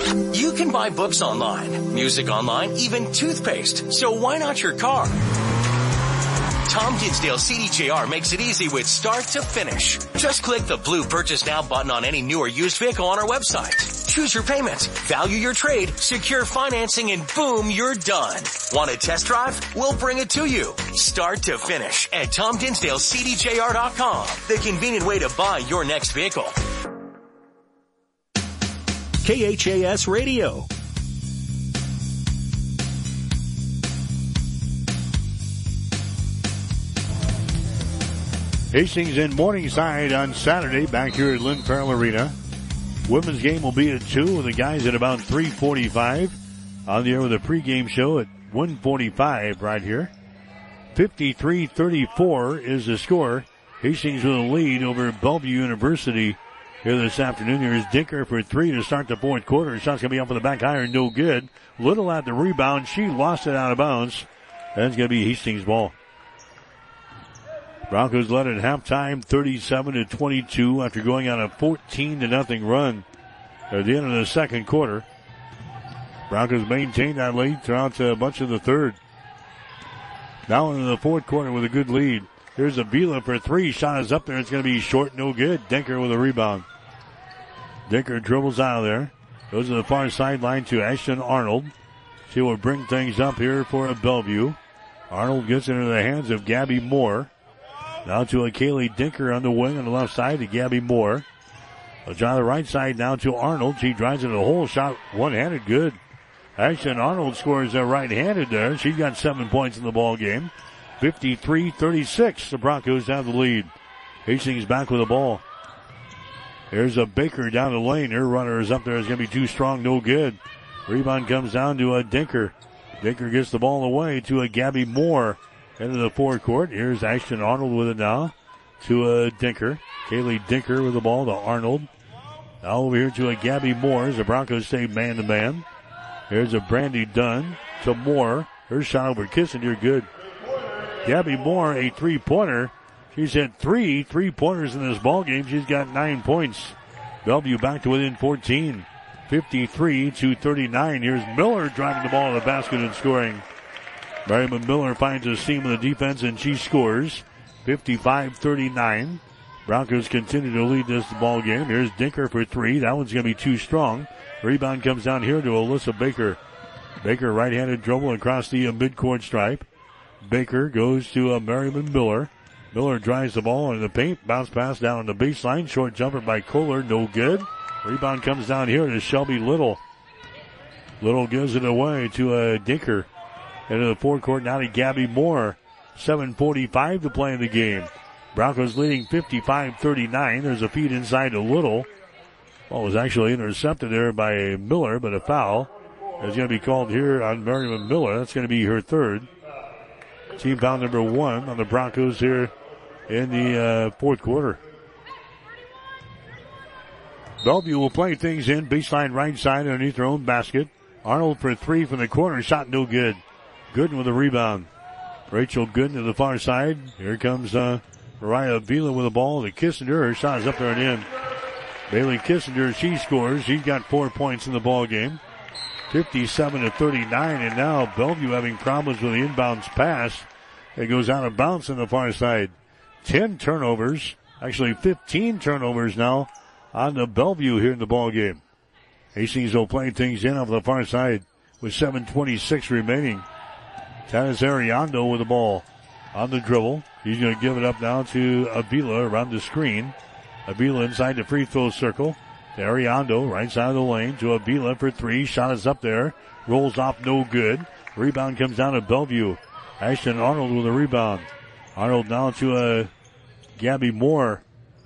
You can buy books online, music online, even toothpaste. So why not your car? Tom Dinsdale CDJR makes it easy with start to finish. Just click the blue purchase now button on any new or used vehicle on our website. Choose your payments, value your trade, secure financing, and boom, you're done. Want a test drive? We'll bring it to you. Start to finish at TomDinsdaleCDJR.com. The convenient way to buy your next vehicle. KHAS Radio. Hastings in Morningside on Saturday back here at Lynn Farrell Arena. Women's game will be at 2 with the guys at about 345. On the air with a pregame show at 145 right here. 53-34 is the score. Hastings with a lead over Bellevue University here this afternoon. Here's Dinker for three to start the fourth quarter. Shot's gonna be up on the back iron, no good. Little at the rebound. She lost it out of bounds. That's gonna be Hastings ball. Broncos led at halftime 37 to 22 after going on a 14 to nothing run at the end of the second quarter. Broncos maintained that lead throughout a bunch of the third. Now into the fourth quarter with a good lead. Here's Avila for three. Shot is up there. It's going to be short, no good. Dinker with a rebound. Dinker dribbles out of there. Goes to the far sideline to Ashton Arnold. She will bring things up here for a Bellevue. Arnold gets into the hands of Gabby Moore. Now to a Kaylee Dinker on the wing on the left side to Gabby Moore. A On the right side now to Arnold. She drives into the hole. Shot one-handed good. Ashton Arnold scores a right-handed there. She got seven points in the ball game. 53-36. The Broncos have the lead. Hastings back with the ball. There's a Baker down the lane. Her runner is up there. It's going to be too strong. No good. Rebound comes down to a Dinker. Dinker gets the ball away to a Gabby Moore. Into the forecourt. Here's Ashton Arnold with it now to a Dinker. Kaylee Dinker with the ball to Arnold. Now over here to a Gabby Moore as the Broncos stay man to man. Here's a Brandy Dunn to Moore. Her shot over Kissinger, good. Gabby Moore, a three pointer. She's had three three pointers in this ball game. She's got nine points. Bellevue back to within 14. 53 to 39. Here's Miller driving the ball to the basket and scoring. Merriman Miller finds a seam in the defense and she scores. 55-39. Broncos continue to lead this ball game. Here's Dinker for three. That one's going to be too strong. Rebound comes down here to Alyssa Baker. Baker right-handed dribble across the midcourt stripe. Baker goes to uh, Merriman Miller. Miller drives the ball in the paint. Bounce pass down the baseline. Short jumper by Kohler. No good. Rebound comes down here to Shelby Little. Little gives it away to a uh, Dinker. Into the forecourt now to Gabby Moore. 7.45 to play in the game. Broncos leading 55-39. There's a feed inside to Little. Ball was actually intercepted there by Miller, but a foul is going to be called here on Merriman Miller. That's going to be her third. Team foul number one on the Broncos here in the uh, fourth quarter. Bellevue will play things in baseline right side underneath their own basket. Arnold for three from the corner, shot no good. Gooden with a rebound. Rachel Gooden to the far side. Here comes uh, Mariah Vila with the ball to Kissinger. Her shot is up there and in. Bailey Kissinger, she scores. She's got four points in the ball game. 57 to 39, and now Bellevue having problems with the inbounds pass. It goes out of bounds on the far side. 10 turnovers, actually 15 turnovers now on the Bellevue here in the ball game. Hastings will play things in off the far side. with 7.26 remaining. Tanis Ariando with the ball on the dribble. He's going to give it up now to Avila around the screen. Avila inside the free throw circle. To Ariando, right side of the lane to Avila for three. Shot is up there. Rolls off, no good. Rebound comes down to Bellevue. Ashton Arnold with a rebound. Arnold now to uh, Gabby Moore.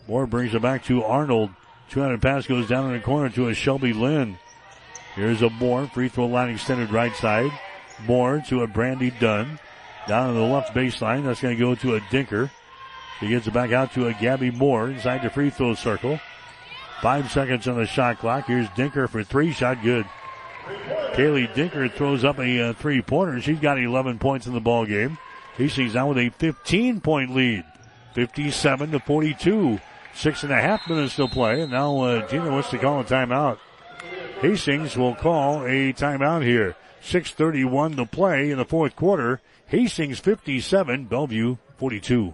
Moore brings it back to Arnold. 200 pass goes down in the corner to a Shelby Lynn. Here's a Moore. Free throw line extended right side. Moore to a Brandy Dunn. Down on the left baseline. That's going to go to a Dinker. He gets it back out to a Gabby Moore inside the free throw circle. Five seconds on the shot clock. Here's Dinker for three. Shot good. Kaylee Dinker throws up a uh, three pointer. She's got 11 points in the ball game. Hastings now with a 15 point lead. 57 to 42. Six and a half minutes to play. And now uh, Gina wants to call a timeout. Hastings will call a timeout here. 6.31 to play in the fourth quarter. Hastings 57, Bellevue 42.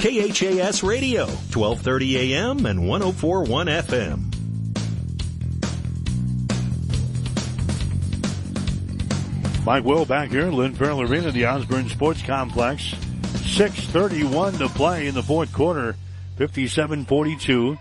KHAS Radio, 1230 AM and 1041 FM. Mike Will back here, Lynn Farrell Arena, the Osborne Sports Complex. 6.31 to play in the fourth quarter. 57-42.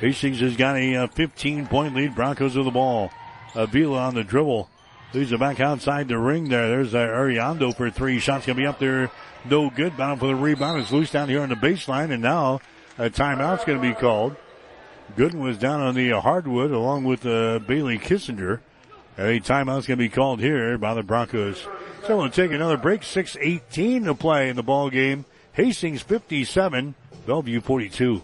Hastings has got a 15 uh, lead. Broncos with the ball. Avila on the dribble. Leaves it back outside the ring there. There's uh, Ariando for three. Shots gonna be up there. No good. Bound for the rebound. It's loose down here on the baseline and now a timeout's gonna be called. Gooden was down on the hardwood along with uh, Bailey Kissinger. A timeout's going to be called here by the Broncos. So we'll take another break. 6.18 to play in the ball game. Hastings 57, Bellevue 42.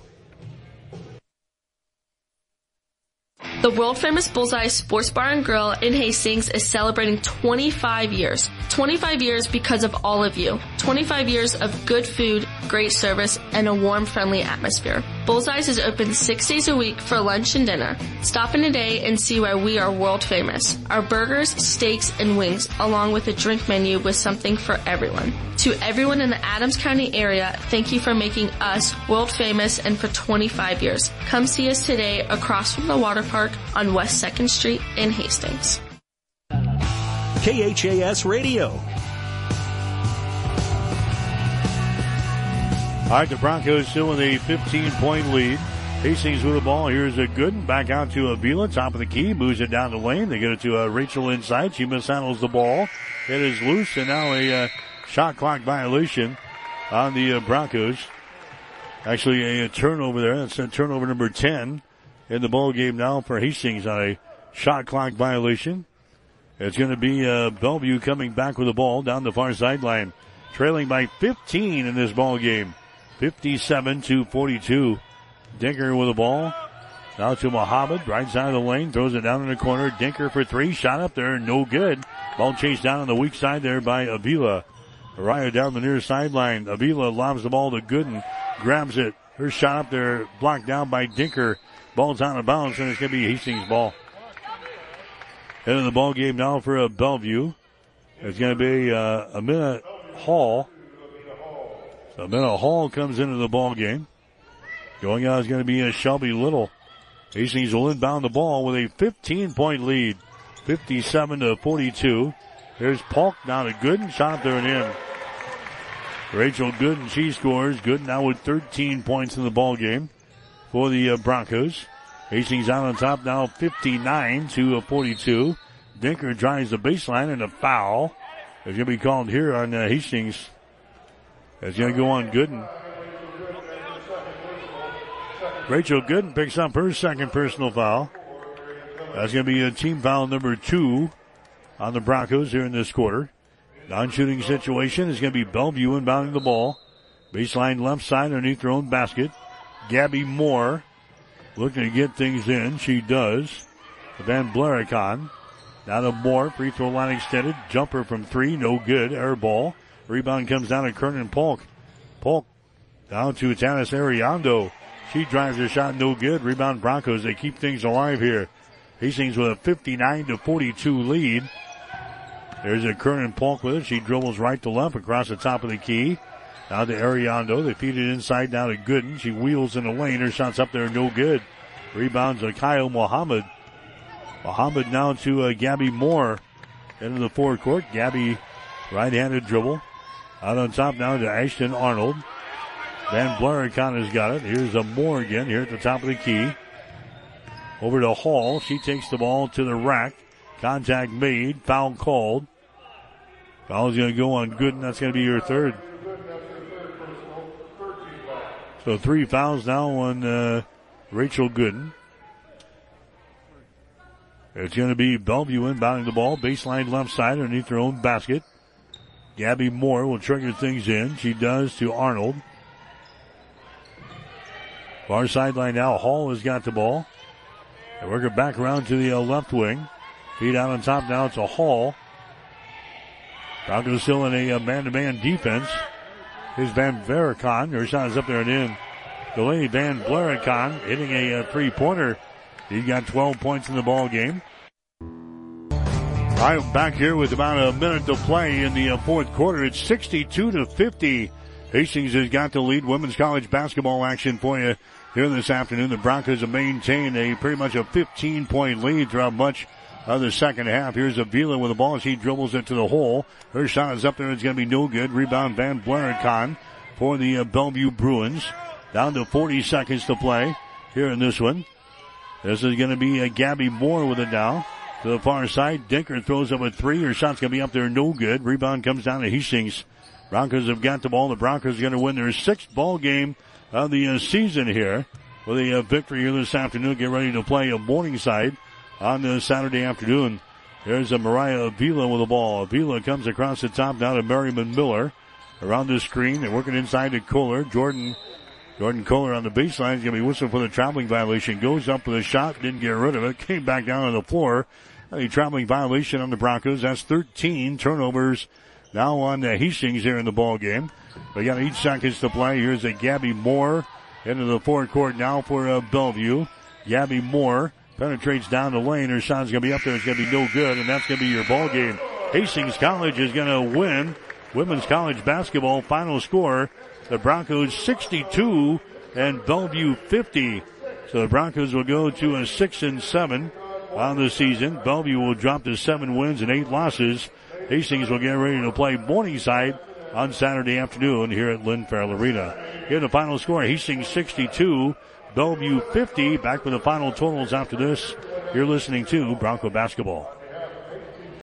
The world famous Bullseye Sports Bar and Grill in Hastings is celebrating 25 years. 25 years because of all of you. 25 years of good food, great service, and a warm, friendly atmosphere. Bullseyes is open six days a week for lunch and dinner. Stop in today and see why we are world famous. Our burgers, steaks, and wings, along with a drink menu with something for everyone. To everyone in the Adams County area, thank you for making us world famous and for 25 years. Come see us today across from the water park on West 2nd Street in Hastings. KHAS Radio. All right, the Broncos still with a 15 point lead. Hastings with the ball. Here's a good back out to Avila, top of the key, moves it down the lane. They get it to uh, Rachel inside. She mishandles the ball. It is loose, and now a uh, shot clock violation on the uh, Broncos. Actually, a, a, turnover there. That's a turnover number 10 in the ball game now for Hastings on a shot clock violation. It's going to be uh, Bellevue coming back with the ball down the far sideline, trailing by 15 in this ball game, 57 to 42. Dinker with the ball. Now to Muhammad, right side of the lane, throws it down in the corner. Dinker for three, shot up there, no good. Ball chased down on the weak side there by Avila. Araya down the near sideline. Avila lobs the ball to Gooden, grabs it. Her shot up there, blocked down by Dinker. Ball's out of bounds, and it's going to be Hastings' ball. Into the ball game now for a Bellevue. It's going to be uh, Amina Hall. Amina Hall comes into the ball game. Going out is going to be a Shelby Little. Hastings will inbound the ball with a 15 point lead. 57 to 42. There's Polk down to Gooden. Shot there and in. Rachel Gooden, she scores. Gooden now with 13 points in the ball game for the uh, Broncos. Hastings out on top now 59 to 42. Dinker drives the baseline and a foul is going to be called here on uh, Hastings. It's going to go on Gooden. Rachel Gooden picks up her second personal foul. That's going to be a team foul number two on the Broncos here in this quarter. Non-shooting situation is going to be Bellevue inbounding the ball. Baseline left side underneath their own basket. Gabby Moore looking to get things in. She does. Van Blaricon. Now to Moore, free throw line extended. Jumper from three, no good. Air ball. Rebound comes down to Kernan Polk. Polk down to Tanis Ariando. She drives her shot, no good. Rebound Broncos. They keep things alive here. Hastings with a 59 to 42 lead. There's a Kernan Polk with it. She dribbles right to left across the top of the key. Now to Ariando. They feed it inside now to Gooden. She wheels in the lane. Her shot's up there, no good. Rebounds to Kyle Mohammed. Muhammad now to uh, Gabby Moore into the forecourt. Gabby right-handed dribble. Out on top now to Ashton Arnold. Van Blaricon has got it. Here's a Moore again here at the top of the key. Over to Hall. She takes the ball to the rack. Contact made. Foul called. Foul's going to go on Gooden. That's going to be your third. So three fouls now on uh, Rachel Gooden. It's going to be Bellevue inbounding the ball, baseline left side underneath their own basket. Gabby Moore will trigger things in. She does to Arnold. Far sideline now. Hall has got the ball. They work it back around to the uh, left wing. Feed out on top now. It's a Hall. Broncos still in a uh, man-to-man defense. Here's Van Blaricon. Her shot is up there and in. Delaney Van Blaricon hitting a, a uh, three-pointer he got 12 points in the ball game. Right, back here with about a minute to play in the uh, fourth quarter. It's 62 to 50. Hastings has got the lead. Women's college basketball action for you here this afternoon. The Broncos have maintained a pretty much a 15 point lead throughout much of the second half. Here's Avila with the ball as he dribbles into the hole. Her shot is up there. It's going to be no good. Rebound Van Blaricon for the uh, Bellevue Bruins. Down to 40 seconds to play here in this one. This is going to be a Gabby Moore with it now. To the far side, Dinker throws up a three. Her shot's going to be up there, no good. Rebound comes down to Hastings. Broncos have got the ball. The Broncos are going to win their sixth ball game of the uh, season here with a uh, victory here this afternoon. Get ready to play a Morningside on the Saturday afternoon. There's a Mariah Avila with the ball. Avila comes across the top now to Miriam Miller. Around the screen, they're working inside to Kohler. Jordan Jordan Kohler on the baseline is going to be whistling for the traveling violation. Goes up with a shot, didn't get rid of it, came back down on the floor. A traveling violation on the Broncos. That's 13 turnovers now on the Hastings here in the ball game. We got eight seconds to play. Here's a Gabby Moore into the forecourt now for uh, Bellevue. Gabby Moore penetrates down the lane. Her shot's going to be up there. It's going to be no good, and that's going to be your ball game. Hastings College is going to win women's college basketball. Final score the Broncos 62 and Bellevue 50. So the Broncos will go to a six and seven on the season. Bellevue will drop to seven wins and eight losses. Hastings will get ready to play Morningside on Saturday afternoon here at Lynn Farrell Arena. Here the final score, Hastings 62, Bellevue 50. Back with the final totals after this. You're listening to Bronco Basketball.